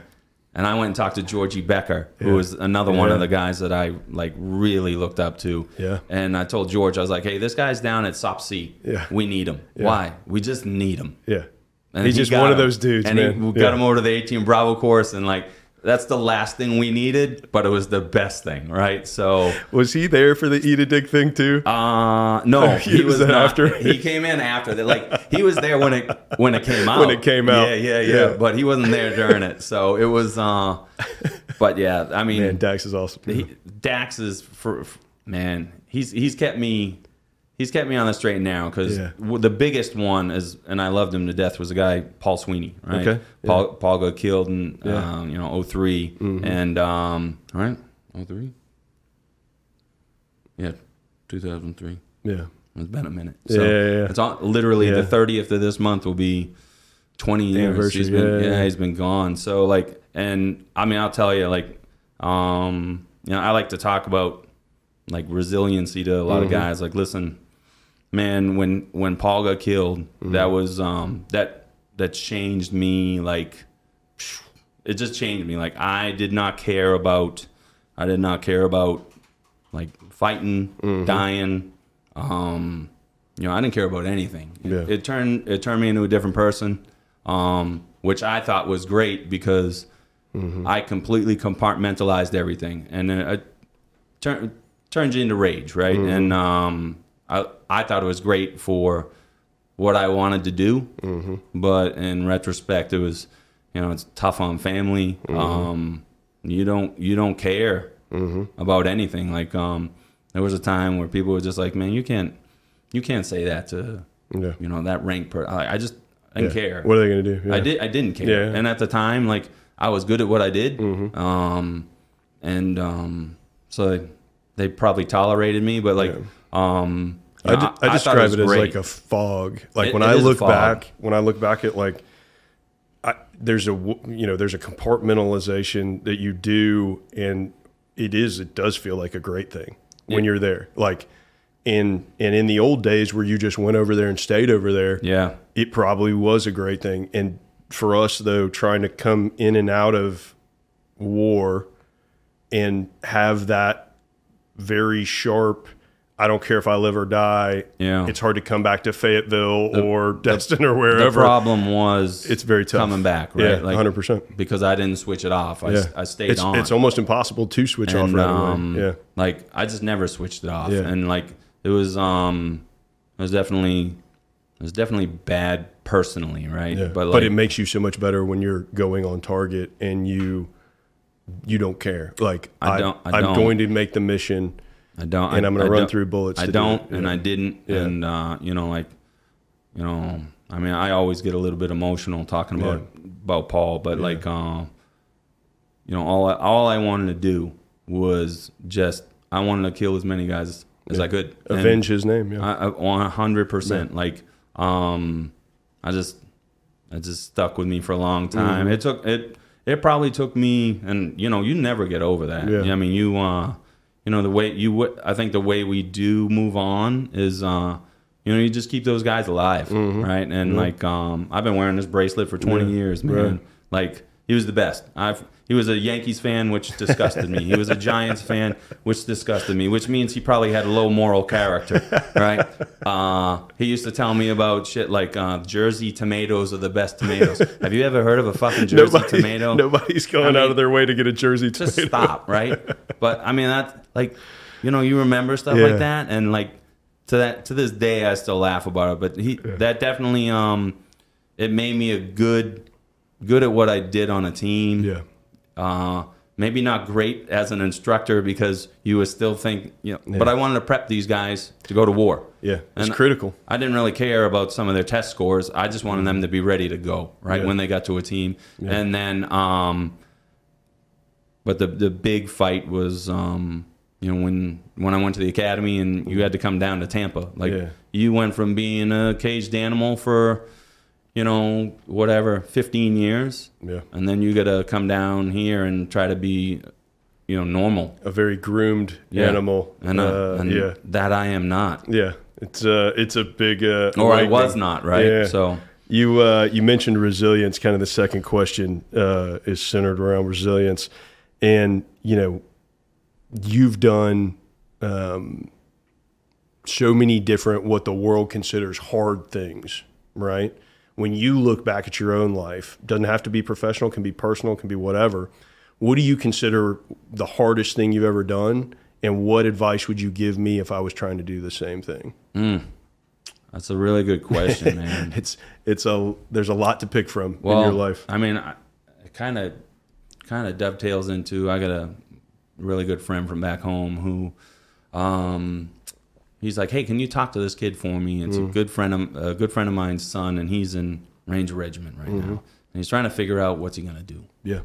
And I went and talked to Georgie Becker, who Yeah. was another one of the guys that I like really looked up to. Yeah. And I told George, I was like, "Hey, this guy's down at SOP C. Yeah. We need him. Why? We just need him." yeah And he's he just one of those dudes and man He, we Yeah. got him over to the 18 Bravo course, and like that's the last thing we needed, but it was the best thing, right? So, was he there for the eat a dick thing too uh, no, He he, was was, not. after? He came in after that. Like he was there when it when it came out. When it came out. Yeah, yeah, yeah. Yeah. But he wasn't there during it, so it was. uh But yeah, I mean, man Dax is awesome he, Dax is for, for- man. He's he's kept me he's kept me on the straight and narrow because Yeah. the biggest one is, and I loved him to death, was a guy Paul Sweeney. Right, Okay, Paul Paul got killed in Yeah. Mm-hmm. um, you know 3 and um, right 03? Yeah, two thousand three. yeah It's been a minute. Yeah, So yeah, yeah. it's on, literally Yeah. the thirtieth of this month will be twenty years. He's been, yeah, yeah, yeah. he's been gone. So like, and I mean, I'll tell you, like, um, you know, I like to talk about like resiliency to a lot of Mm-hmm. guys. Like, listen, man, when when Paul got killed, Mm-hmm. that was um that that changed me. Like, it just changed me. Like, I did not care about, I did not care about like fighting, Mm-hmm. dying. Um, you know, I didn't care about anything. It, Yeah. it turned it turned me into a different person, um, which I thought was great because Mm-hmm. I completely compartmentalized everything, and then it turned turned you into rage, right? Mm-hmm. And um, I I thought it was great for what I wanted to do, Mm-hmm. but in retrospect, it was you know it's tough on family. Mm-hmm. Um, you don't you don't care about anything. Like um, there was a time where people were just like, man, you can't you can't say that to yeah you know that rank per. I, I just I didn't Yeah. care. what are they going to do Yeah. I did. I didn't care. And at the time, like I was good at what I did. Mm-hmm. Um, and um, so they, they probably tolerated me, but like, um, I, know, describe was it, as like a fog. Like It- when it I look back, when I look back at like I, there's a you know there's a compartmentalization that you do, and it is it does feel like a great thing when you're there. Like in and in the old days where you just went over there and stayed over there, Yeah. it probably was a great thing. And for us though, trying to come in and out of war and have that very sharp. I don't care if I live or die. Yeah. it's hard to come back to Fayetteville or Destin or wherever. The problem was It's very tough. coming back, right? Yeah, 100%. Because I didn't switch it off. I, Yeah, I stayed it's, on. It's almost impossible to switch off and right um, away. Yeah, like I just never switched it off, Yeah. and like it was um, it was definitely it was definitely bad personally, right? yeah. But But, it makes you so much better when you're going on target and you you don't care. Like I don't- I am going to make the mission. I don't, and I, I'm gonna run through bullets I do don't, it, and yeah. I didn't, Yeah. and uh, you know, like, you know, I mean, I always get a little bit emotional talking about about Paul, but like, uh, you know, all I, all I wanted to do was just I wanted to kill as many guys as I could, And- Avenge his name. Yeah, one hundred percent. Like, um, I just, it just stuck with me for a long time. Mm-hmm. It took it. It probably took me, and you know, you never get over that. Yeah. I mean, you, uh, you know, the way you. would I think the way we do move on is, uh, you know, you just keep those guys alive, Mm-hmm. right? And like, um, I've been wearing this bracelet for twenty years, man. right. Like, he was the best. I've. He was a Yankees fan, which disgusted me. He was a Giants fan, which disgusted me. Which means he probably had a low moral character, right? Uh, he used to tell me about shit like uh, Jersey tomatoes are the best tomatoes. Have you ever heard of a fucking Jersey Nobody, tomato? nobody's going I mean, out of their way to get a jersey tomato. Just stop, right? But I mean, that like, you know, you remember stuff Yeah. like that, and like to that to this day, I still laugh about it. But he that definitely um, it made me a good good at what I did on a team. Yeah, Uh, maybe not great as an instructor because you would still think, you know, but I wanted to prep these guys to go to war. yeah, it's And critical. I didn't really care about some of their test scores. I just wanted them to be ready to go, right, Yeah. when they got to a team. And then, um, but the the big fight was, um, you know, when when I went to the academy and you had to come down to Tampa. Like Yeah. you went from being a caged animal for, you know, whatever, fifteen years, Yeah, and then you got to come down here and try to be, you know, normal. a very groomed Yeah. animal. And, uh, Uh, and yeah, that I am not, yeah. It's uh, it's a big. Uh, or I was not, right? Yeah. So. You uh, you mentioned resilience. Kind of the second question uh, is centered around resilience, and you know, you've done um, so many different what the world considers hard things, right? When you look back at your own life, doesn't have to be professional, can be personal, can be whatever. What do you consider the hardest thing you've ever done, and what advice would you give me if I was trying to do the same thing? That's a really good question, man. It's it's a there's a lot to pick from well, in your life. I mean, I- it kind of kind of dovetails into. I got a really good friend from back home who, um, he's like, "Hey, can you talk to this kid for me?" It's Mm. a good friend of a good friend of mine's son, and he's in Ranger Regiment right Mm-hmm. now, and he's trying to figure out what's he gonna do. Yeah,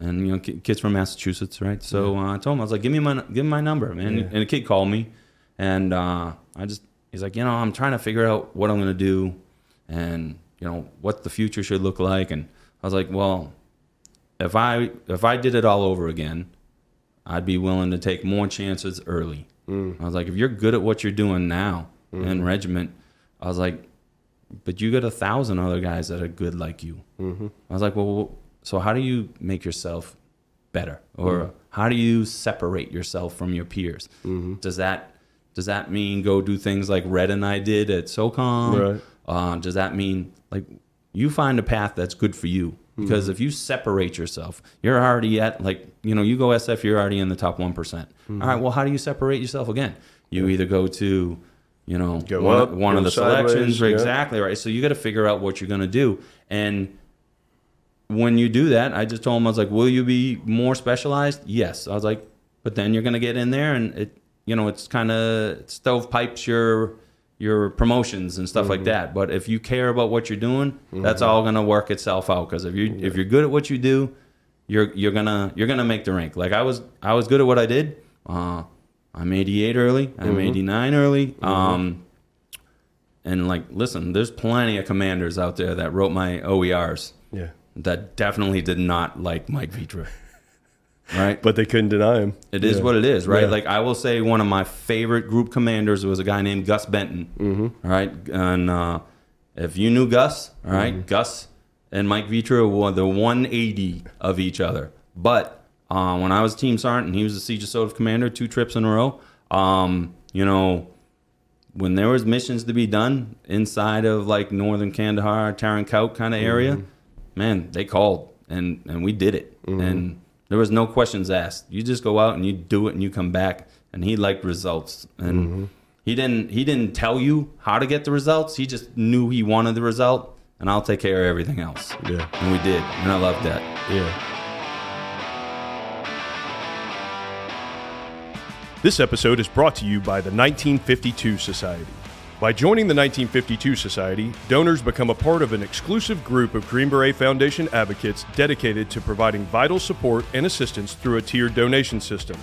and you know kids from Massachusetts, right? So uh, I told him I was like, give me my give him my number, man. And the kid called me, and uh, I just he's like, you know, I'm trying to figure out what I'm gonna do, and you know what the future should look like. And I was like, well, if I if I did it all over again, I'd be willing to take more chances early. Mm. I was like, if you're good at what you're doing now mm. in regiment, I was like, but you got a thousand other guys that are good like you. Mm-hmm. I was like, well, so how do you make yourself better, or mm. how do you separate yourself from your peers? Mm-hmm. Does that does that mean go do things like Red and I did at SOCOM? Right. Uh, does that mean like you find a path that's good for you? Because hmm. if you separate yourself, you're already at like you know you go SF, you're already in the top one hmm. All right, well, how do you separate yourself again? You either go to you know Go one, up, one of the sideways, selections, yeah. exactly right. So you got to figure out what you're going to do, and when you do that, I just told him I was like, "Will you be more specialized?" Yes. I was like, but then you're going to get in there, and it, you know, it's kind of stovepipes your your promotions and stuff like that. But if you care about what you're doing, that's all to work itself out. Because if you if you're good at what you do, you're you're gonna you're gonna make the rank. Like I was I was good at what I did. Uh, I'm 88 early. I'm 89 early. Um, and like, listen, there's plenty of commanders out there that wrote my OERs yeah, that definitely did not like Mike Vetra. Right? But they couldn't deny him. It is Yeah. what it is, right? Yeah. Like I will say, one of my favorite group commanders was a guy named Gus Benton. Mm-hmm. All right, and uh, if you knew Gus, all right, Mm-hmm. Gus and Mike Vetra were the 180 of each other. But uh, when I was team sergeant and he was the CJSOTF commander, two trips in a row, um, you know, when there was missions to be done inside of like northern Kandahar, Tarin Kowt kind of area, Mm-hmm. man, they called and and we did it, and there was no questions asked. You just go out and you do it, and you come back. And he liked results, and Mm-hmm. he didn't he didn't tell you how to get the results. He just knew he wanted the result, and I'll take care of everything else. Yeah. And we did, and I loved that. Yeah. This episode is brought to you by the 1952 Society. By joining the 1952 Society, donors become a part of an exclusive group of Green Beret Foundation advocates dedicated to providing vital support and assistance through a tiered donation system.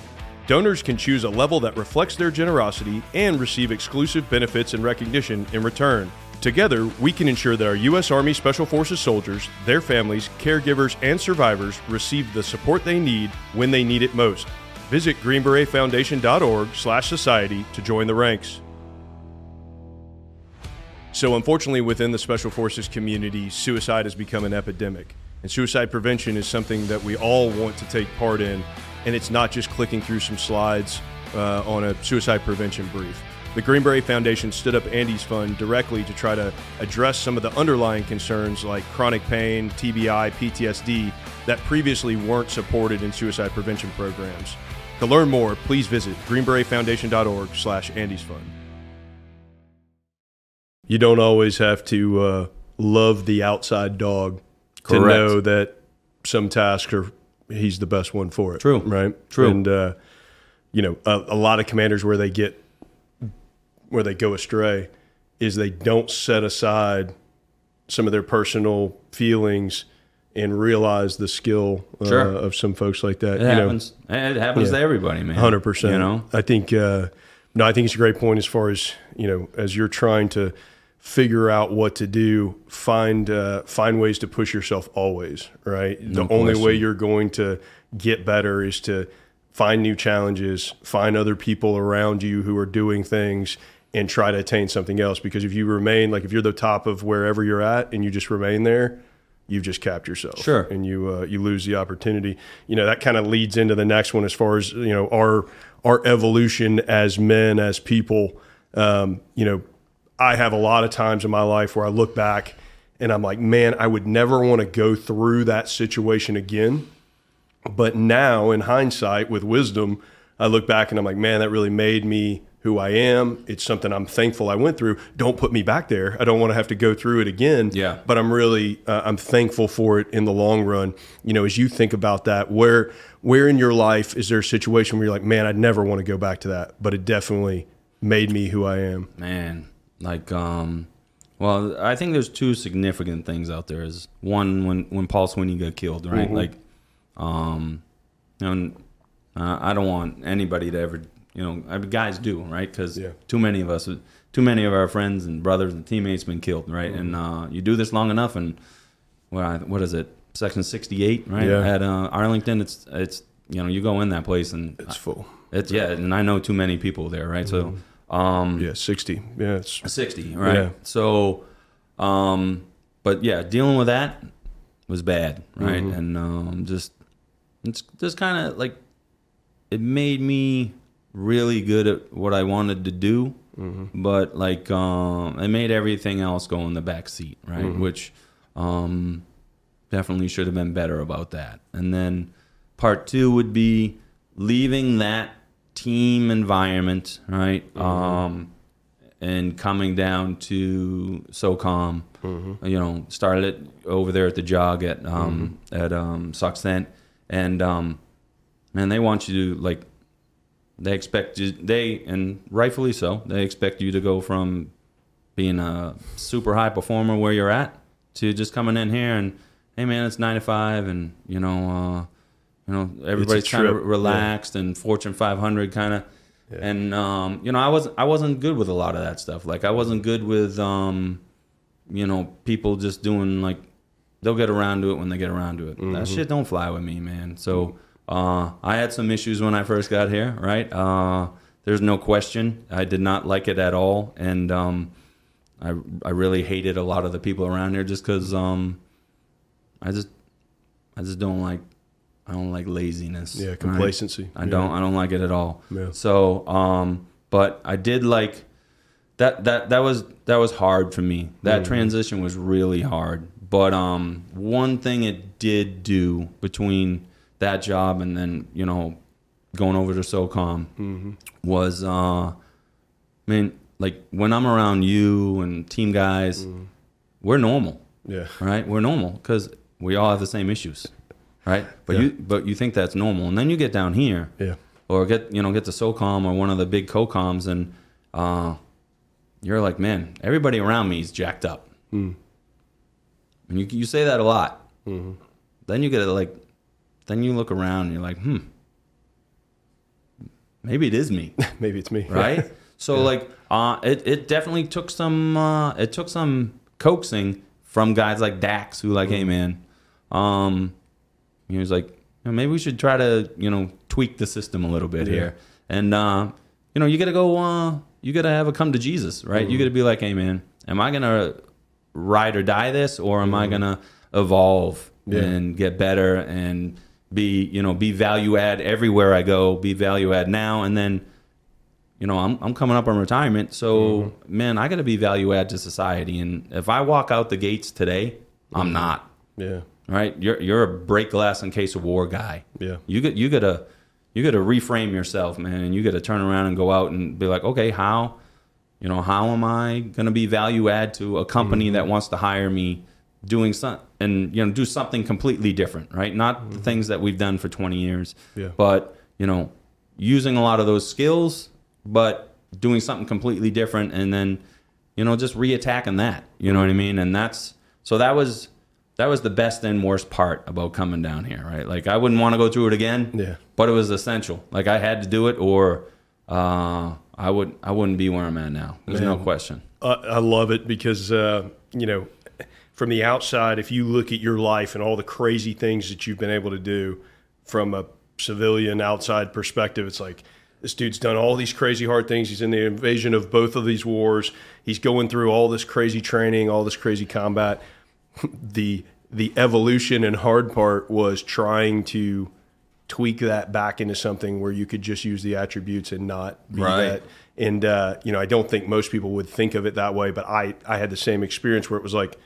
Donors can choose a level that reflects their generosity and receive exclusive benefits and recognition in return. Together, we can ensure that our U.S. Army Special Forces soldiers, their families, caregivers, and survivors receive the support they need when they need it most. Visit greenberetfoundation.org slash society to join the ranks. So, unfortunately, within the Special Forces community, suicide has become an epidemic. And suicide prevention is something that we all want to take part in. And it's not just clicking through some slides uh, on a suicide prevention brief. The Green Foundation stood up Andy's Fund directly to try to address some of the underlying concerns like chronic pain, TBI, PTSD that previously weren't supported in suicide prevention programs. To learn more, please visit greenberetfoundation.org slash Andy's Fund. You don't always have to uh, love the outside dog to know that some tasks are he's the best one for it. True. right? True. And uh, you know, a, a lot of commanders where they get where they go astray is they don't set aside some of their personal feelings and realize the skill uh, Sure. of some folks like that. It you know, happens. it happens Yeah. to everybody, man. Hundred percent. You know, I think uh, no, I think it's a great point as far as you know, as you're trying to figure out what to do, find uh, find ways to push yourself always. Right. No the only way you're going to get better is to find new challenges, find other people around you who are doing things. And try to attain something else because if you remain like if you're the top of wherever you're at and you just remain there, you've just capped yourself. Sure. And you uh, you lose the opportunity. You know that kind of leads into the next one as far as you know our our evolution as men as people. Um, you know, I have a lot of times in my life where I look back and I'm like, man, I would never want to go through that situation again. But now, in hindsight, with wisdom, I look back and I'm like, man, that really made me who I am. It's something I'm thankful I went through. Don't put me back there. I don't want to have to go through it again. Yeah. But I'm really uh, I'm thankful for it in the long run. You know, as you think about that, where where in your life is there a situation where you're like, man, I'd never want to go back to that, but it definitely made me who I am. man. Like, um, well, I think there's two significant things out there. Is one when when Paul Sweeney got killed, right? Mm-hmm. Like, um, and, uh, I don't want anybody to ever, you know, I mean, guys do, right? Because Yeah. too many of us, too many of our friends and brothers and teammates been killed, right? Mm-hmm. And uh, you do this long enough, and what I- what is it? Section 68, right? Yeah. At uh, Arlington, it's it's you know you go in that place and It's full. it's yeah, and I know too many people there, right? So. Um, Yeah, sixty. Yeah, it's 60 right Yeah. so um but yeah dealing with that was bad right Mm-hmm. and um just it's just kind of like it made me really good at what i wanted to do Mm-hmm. but like um it made everything else go in the back seat right Mm-hmm. which um definitely should have been better about that and then part two would be leaving that team environment right? Um and coming down to SOCOM, you know, started it over there at the jog at um, at um, SOCCENT, and um, man, they want you to like, they expect you, they and rightfully so, they expect you to go from being a super high performer where you're at to just coming in here and hey man, it's nine to five, and you know, uh, you know, everybody's kind of trip, yeah. relaxed and Fortune 500 kind of. And um, you know, I wasn't I wasn't good with a lot of that stuff. Like I wasn't good with um, you know, people just doing like they'll get around to it when they get around to it. That shit don't fly with me, man. So uh, I had some issues when I first got here, right? Uh, there's no question. I did not like it at all, and um, I I really hated a lot of the people around here just because um, I just I just don't like I don't like laziness. Yeah, complacency. I Yeah. don't I don't like it at all. Yeah. So um, but I did like that that that was that was hard for me. That Mm-hmm. transition was really hard. But um, one thing it did do between that job and then you know going over to SOCOM Mm-hmm. was uh, I mean like when I'm around you and team guys, Mm-hmm. we're normal, Yeah. right? We're normal because we all have the same issues, right? But Yeah. you but you think that's normal, and then you get down here Yeah. or get you know get to SOCOM or one of the big COCOMs, and uh, you're like, man, everybody around me is jacked up, Hmm. and you you say that a lot. Mm-hmm. Then you get it like, then you look around and you're like, hmm, maybe it is me, Maybe it's me. right? so like, uh, it it definitely took some uh, it took some coaxing from guys like Dax who like, hey man, um, he was like, "You know, maybe we should try to, you know, tweak the system a little bit Yeah. here. And, uh, you know, you got to go, uh, you got to have a come to Jesus, right? Mm-hmm. You got to be like, hey, man, am I going to ride or die this or am I going to evolve Mm-hmm. Yeah. and get better and be, you know, be value add everywhere I go, be value add now. And then, you know, I'm, I'm coming up on retirement. So, Mm-hmm. man, I got to be value add to society. And if I walk out the gates today, Mm-hmm. I'm not Yeah. Right? You're you're a break glass in case of war guy. Yeah. You get you gotta you gotta reframe yourself, man, and you gotta turn around and go out and be like, okay, how, you know, how am I gonna be value add to a company Mm-hmm. that wants to hire me, doing some and you know do something completely different, right? Not the things that we've done for 20 years, Mm-hmm. Yeah. but you know, using a lot of those skills, but doing something completely different, and then you know just reattacking that. You know what I mean? And that's so that was that was the best and worst part about coming down here, right? Like I wouldn't want to go through it again. Yeah. But it was essential. Like I had to do it, or uh, I would I wouldn't be where I'm at now. There's no question. I, I love it because uh, you know, from the outside, if you look at your life and all the crazy things that you've been able to do from a civilian outside perspective, it's like this dude's done all these crazy hard things. He's in the invasion of both of these wars. He's going through all this crazy training, all this crazy combat. The the evolution and hard part was trying to tweak that back into something where you could just use the attributes and not be Right. that and uh, you know, I don't think most people would think of it that way, but I I had the same experience where it was like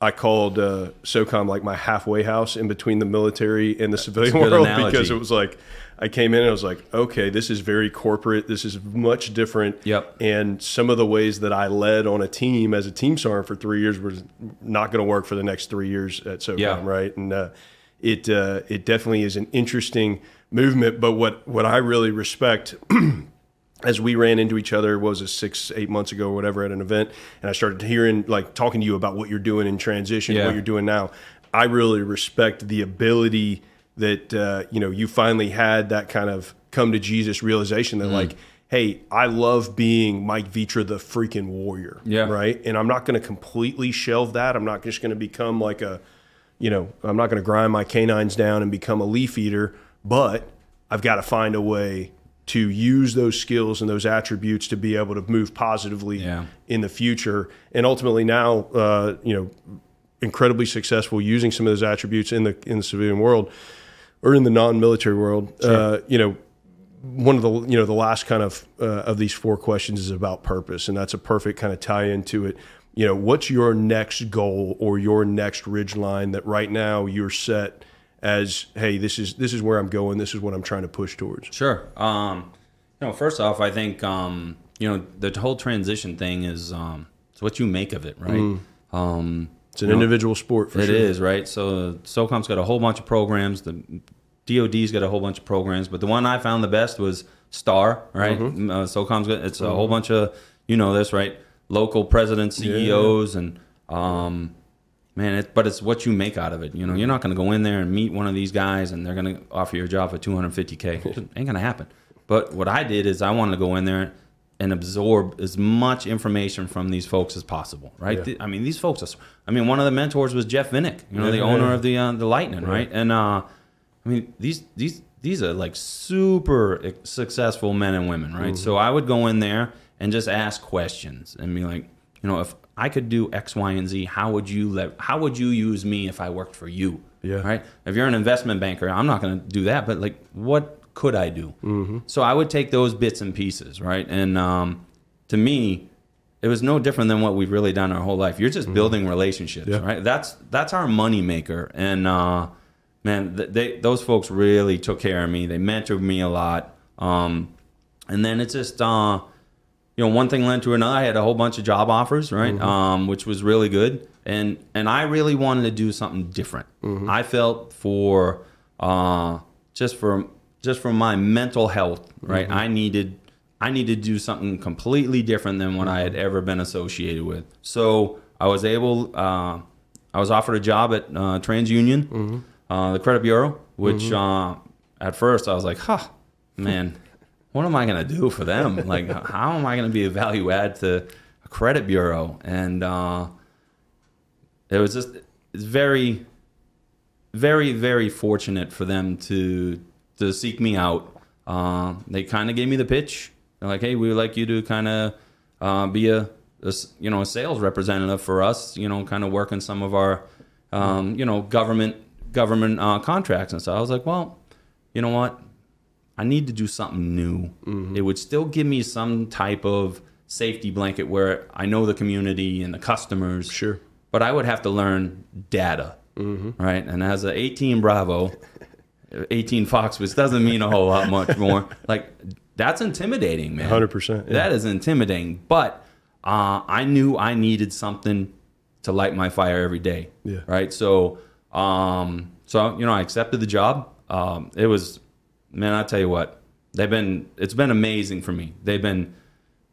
I called uh, SOCOM like my halfway house in between the military and the civilian world analogy. because it was like I came in and I was like, okay, this is very corporate. This is much different. Yep. And some of the ways that I led on a team as a team sergeant for three years was not going to work for the next three years at SOCOM, Yeah. right? And uh, it uh, it definitely is an interesting movement. But what what I really respect as we ran into each other was it six eight months ago or whatever at an event and i started hearing like talking to you about what you're doing in transition Yeah. what you're doing now i really respect the ability that uh, you know you finally had that kind of come to jesus realization that Mm. like hey i love being mike vetra the freaking warrior Yeah. right and i'm not going to completely shelve that i'm not just going to become like a you know, I'm not going to grind my canines down and become a leaf eater, but I've got to find a way to use those skills and those attributes to be able to move positively Yeah. in the future. And ultimately, now, uh, you know, incredibly successful using some of those attributes in the in the civilian world or in the non-military world. Uh, you know, one of the you know the last kind of uh, of these four questions is about purpose, and that's a perfect kind of tie into it. You know, what's your next goal or your next ridge line that right now you're set as, hey, this is this is where I'm going. This is what I'm trying to push towards. Sure. Um, you know, first off, I think um, you know the whole transition thing is um, it's what you make of it, right? Um, It's an individual sport for It sure. is right. So SOCOM's got a whole bunch of programs. The DoD's got a whole bunch of programs, but the one I found the best was STAR. Right. Mm-hmm. Uh, SOCOM's got it's a whole bunch of you know this right local presidents, CEOs, and um, man, it, but it's what you make out of it. You know, you're not going to go in there and meet one of these guys and they're going to offer you a job for 250k. It ain't going to happen. But what I did is I wanted to go in there and absorb as much information from these folks as possible, right? Yeah. I mean, these folks. Are, I mean, one of the mentors was Jeff Vinik, you know, Yeah, the yeah, owner of the uh, the Lightning, right? And uh, I mean, these these these are like super successful men and women, right? Mm-hmm. So I would go in there and just ask questions and be like, you know, if I could do X, Y, and Z, how would you le- how would you use me if I worked for you? Yeah. Right. If you're an investment banker, I'm not going to do that, but like, what could I do? Mm-hmm. So I would take those bits and pieces, right? And um, to me, it was no different than what we've really done our whole life. You're just building relationships, Mm-hmm. Yeah. right? That's that's our money maker. And uh, man, th- they those folks really took care of me. They mentored me a lot. Um, and then it's just uh, you know one thing led to another. I had a whole bunch of job offers, right? Mm-hmm. Um, which was really good. And and I really wanted to do something different. Mm-hmm. I felt for uh, just for just for my mental health, right? Mm-hmm. I needed I needed to do something completely different than what I had ever been associated with. So I was able, uh, I was offered a job at uh, TransUnion, uh, the credit bureau, which uh, at first I was like, huh, man, what am I going to do for them? Like, how am I going to be a value add to a credit bureau? And uh, it was just it's very, very, very fortunate for them to to seek me out. Uh, they kind of gave me the pitch. They're like, "Hey, we would like you to kind of uh, be a, a you know a sales representative for us. You know, kind of work in some of our um, you know government government uh, contracts and stuff." I was like, "Well, you know what? I need to do something new. It would still give me some type of safety blanket where I know the community and the customers. Sure. But I would have to learn data, right? And as a 18 Bravo, 18 Fox, which doesn't mean a whole lot much more. Like that's intimidating, man. 100%, yeah. That is intimidating. But uh, I knew I needed something to light my fire every day. Yeah. Right. So, um, so you know, I accepted the job. Um, it was, man, I tell you what, they've been. It's been amazing for me. They've been,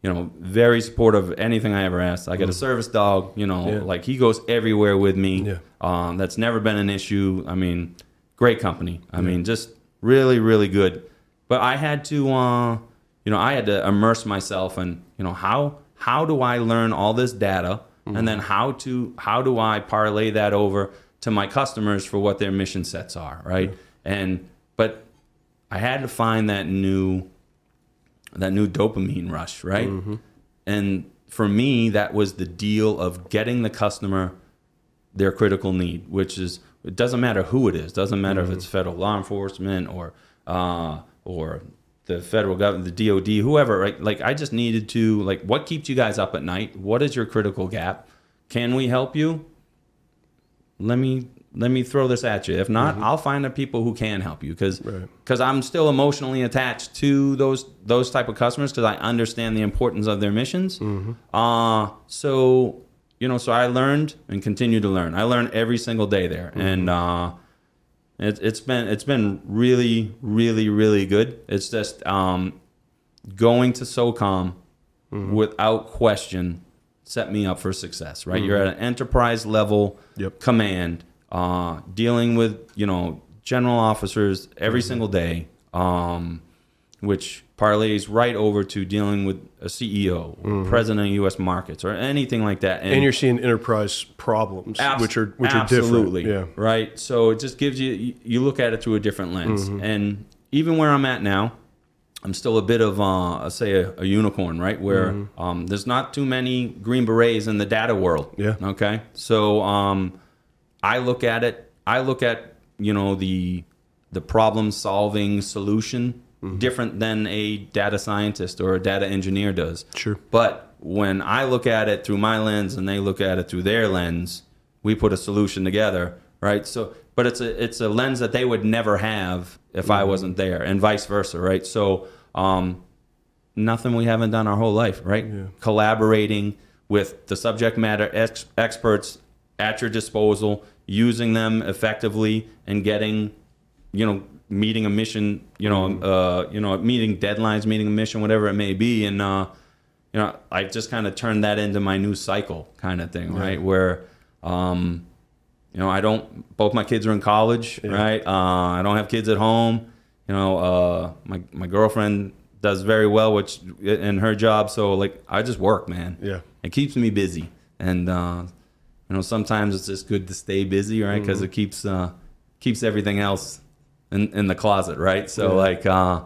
you know, very supportive of anything I ever asked. I got a service dog. You know, Mm. Yeah. like he goes everywhere with me. Yeah. Um, that's never been an issue. I mean, great company. I mean, just really, really good. But I had to, uh, you know, I had to immerse myself in, you know, how how do I learn all this data, and then how to how do I parlay that over to my customers for what their mission sets are, right? And but I had to find that new that new dopamine rush, right? And for me, that was the deal of getting the customer their critical need, which is it doesn't matter who it is, doesn't matter if it's federal law enforcement or uh, or the federal government, the DoD, whoever. Right? Like I just needed to like, what keeps you guys up at night? What is your critical gap? Can we help you? Let me let me throw this at you. If not, I'll find the people who can help you because Right. I'm still emotionally attached to those those type of customers because I understand the importance of their missions. Uh, so you know, so I learned and continue to learn. I learn every single day there, and uh, it, it's been it's been really, really, really good. It's just um, going to SOCOM without question set me up for success. Right, you're at an enterprise level Yep. command, uh, dealing with you know general officers every single day, um, which parlays right over to dealing with a CEO, or president of U.S. markets, or anything like that. And you're seeing enterprise problems, Abs- which are which absolutely are different. right. So it just gives you you- look at it through a different lens, Mm-hmm. and even where I'm at now, I'm still a bit of uh, say a, a unicorn, right? Where Mm-hmm. um, there's not too many green berets in the data world. Yeah. Okay. So um, I look at it. I look at you know the the problem solving solution Mm-hmm. different than a data scientist or a data engineer does. Sure. But when I look at it through my lens and they look at it through their lens, we put a solution together, right? So, but it's a it's a lens that they would never have if I wasn't there, and vice versa, right? So, um, nothing we haven't done our whole life, right? Collaborating with the subject matter ex- experts at your disposal, using them effectively, and getting, you know, meeting a mission, you know, uh, you know, meeting deadlines, meeting a mission, whatever it may be, and uh, you know, I just kind of turned that into my new cycle kind of thing, right? Where, um, you know, I don't. Both my kids are in college, right? Uh, I don't have kids at home. You know, uh, my my girlfriend does very well, which in her job. So like I just work, man. Yeah. it keeps me busy, and uh, you know sometimes it's just good to stay busy, right? Because Mm-hmm. it keeps uh, keeps everything else in in the closet, right? So Yeah. like, uh,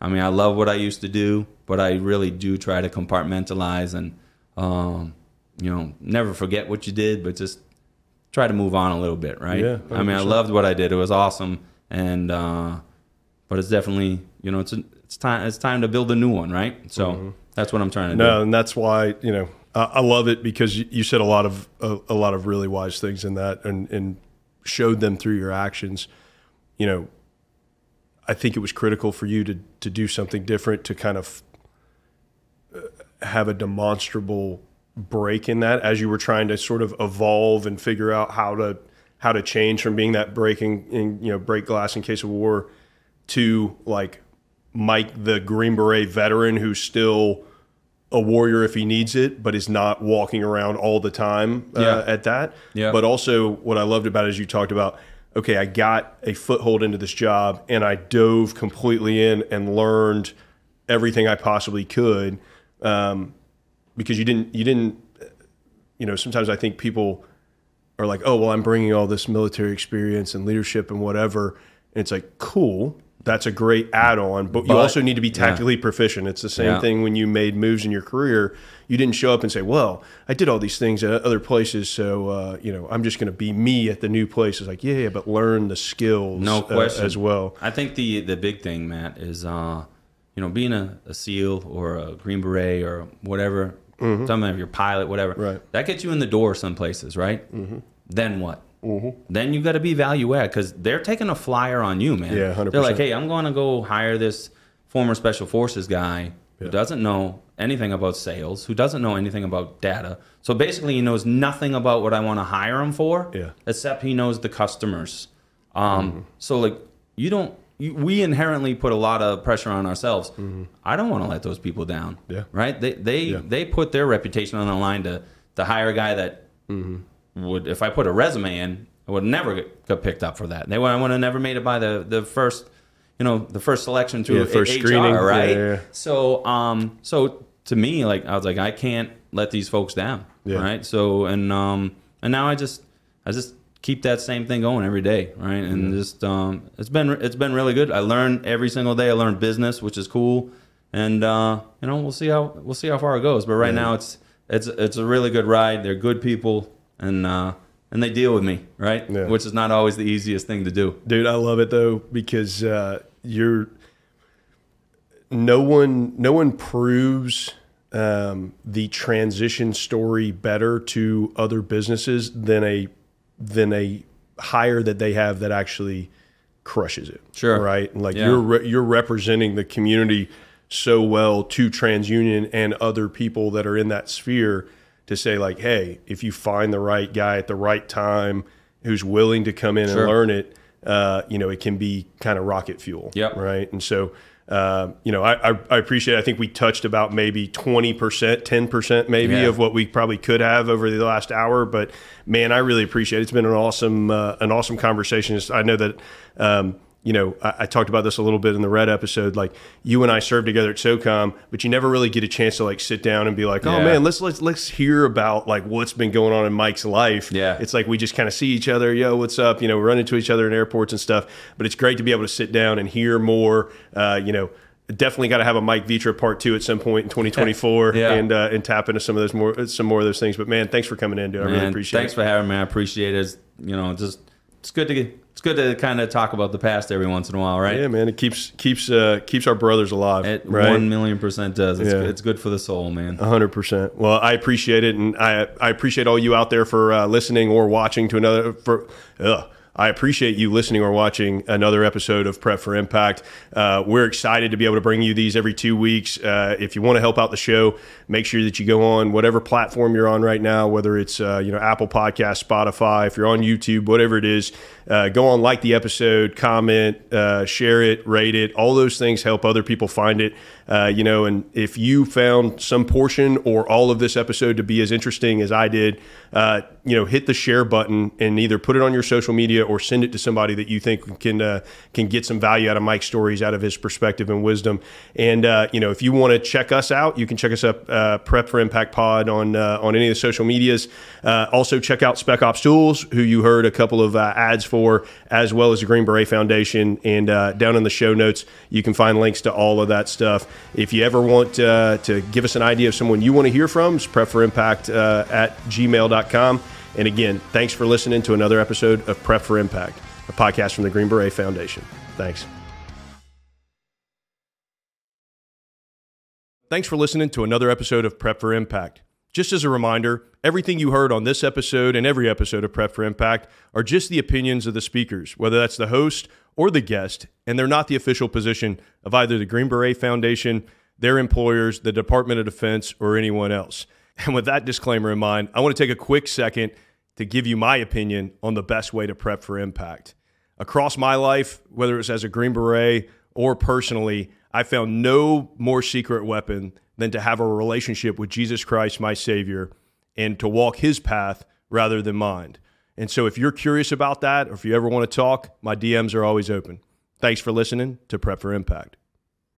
I mean, I love what I used to do, but I really do try to compartmentalize and um, you know never forget what you did, but just try to move on a little bit, right? Yeah, I mean, I loved what I did; it was awesome, and uh, but it's definitely you know it's it's time it's time to build a new one, right? So that's what I'm trying to do. Mm-hmm. No, and that's why you know I, I love it because you, you said a lot of a, a lot of really wise things in that, and and showed them through your actions. You know, I think it was critical for you to to do something different to kind of uh, have a demonstrable break in that as you were trying to sort of evolve and figure out how to how to change from being that breaking in you know break glass in case of war to like Mike the Green Beret veteran who's still a warrior if he needs it, but is not walking around all the time uh, Yeah. at that. Yeah. But also, what I loved about it is you talked about, okay, I got a foothold into this job and I dove completely in and learned everything I possibly could. Um, because you didn't, you didn't, you know, sometimes I think people are like, oh, well, I'm bringing all this military experience and leadership and whatever. And it's like, cool. That's a great add on, but, you also need to be tactically proficient. It's the same Yeah. thing when you made moves in your career. You didn't show up and say, well, I did all these things at other places. So, uh, you know, I'm just going to be me at the new place. It's like, yeah, yeah, but learn the skills No uh, question. as well. I think the the big thing, Matt, is uh, you know being a, a SEAL or a Green Beret or whatever, some of your pilot, whatever. Mm-hmm. Right. That gets you in the door some places, right? Mm-hmm. Then what? Mm-hmm. Then you got to be value add because they're taking a flyer on you, man. Yeah, 100%. They're like, hey, I'm going to go hire this former special forces guy who doesn't know anything about sales, who doesn't know anything about data. So basically, he knows nothing about what I want to hire him for, Yeah. except he knows the customers. Um, mm-hmm. So like, you don't. You, we inherently put a lot of pressure on ourselves. Mm-hmm. I don't want to let those people down. Yeah. Right. They they Yeah. they put their reputation on the line to to hire a guy that would if I put a resume in, I would never get, picked up for that. They would I would have never made it by the the first, you know, the first selection through Yeah, first HR, screening. right? Yeah, yeah, yeah. So um so to me like I was like I can't let these folks down, Yeah. right? So and um and now I just I just keep that same thing going every day, right? And just um it's been it's been really good. I learn every single day. I learn business, which is cool. And uh, you know, we'll see how we'll see how far it goes. But right now, it's it's it's a really good ride. They're good people, and uh, and they deal with me, right? Yeah. Which is not always the easiest thing to do. Dude, I love it though because uh, you're no one no one proves um, the transition story better to other businesses than a than a hire that they have that actually crushes it. Sure. right? Like Yeah. you're re- you're representing the community so well to TransUnion and other people that are in that sphere to say like, hey, if you find the right guy at the right time who's willing to come in Sure. and learn it, uh, you know, it can be kind of rocket fuel. Yep. Right. And so, uh, you know, I, I, I appreciate. It. I think we touched about maybe twenty percent, ten percent, maybe Yeah. of what we probably could have over the last hour. But man, I really appreciate it. It's been an awesome, uh, an awesome conversation. I know that. Um, you know, I, I talked about this a little bit in the red episode. Like you and I served together at SOCOM, but you never really get a chance to like sit down and be like, "Oh Yeah. man, let's let's let's hear about like what's been going on in Mike's life." Yeah. it's like we just kind of see each other. Yo, what's up? You know, we run into each other in airports and stuff. But it's great to be able to sit down and hear more. Uh, you know, definitely got to have a Mike Vetra part two at some point in 2024 Yeah. and uh, and tap into some of those more some more of those things. But man, thanks for coming in, dude. I really appreciate thanks it. Thanks for having me. I appreciate it. It's, you know, just it's good to get, good to kind of talk about the past every once in a while, right? yeah, man, it keeps keeps uh, keeps our brothers alive. It right? one million percent does. It's, Yeah. it's good for the soul, man. hundred percent. Well, I appreciate it, and I I appreciate all you out there for uh, listening or watching to another. For ugh, I appreciate you listening or watching another episode of Prep for Impact. Uh, we're excited to be able to bring you these every two weeks. Uh, if you want to help out the show, make sure that you go on whatever platform you're on right now, whether it's uh, you know Apple Podcast, Spotify, if you're on YouTube, whatever it is. Uh, go on, like the episode, comment, uh, share it, rate it. All those things help other people find it. Uh, you know, and if you found some portion or all of this episode to be as interesting as I did, uh, you know, hit the share button and either put it on your social media or send it to somebody that you think can uh, can get some value out of Mike's stories, out of his perspective and wisdom. And you know, if you want to check us out, you can check us up Prep for Impact Pod on on any of the social medias. Also, check out Spec Ops Tools, who you heard a couple of ads for, as well as the Green Beret Foundation. And uh, down in the show notes, you can find links to all of that stuff. If you ever want uh, to give us an idea of someone you want to hear from, it's Prep for Impact uh, at gmail.com. And again, thanks for listening to another episode of Prep for Impact, a podcast from the Green Beret Foundation. Thanks. Thanks for listening to another episode of Prep for Impact. Just as a reminder, everything you heard on this episode and every episode of Prep for Impact are just the opinions of the speakers, whether that's the host or the guest, and they're not the official position of either the Green Beret Foundation, their employers, the Department of Defense, or anyone else. And with that disclaimer in mind, I want to take a quick second to give you my opinion on the best way to prep for impact. Across my life, whether it's as a Green Beret or personally, I found no more secret weapon than to have a relationship with Jesus Christ, my Savior, and to walk His path rather than mine. And so, if you're curious about that, or if you ever want to talk, my DMs are always open. Thanks for listening to Prep for Impact.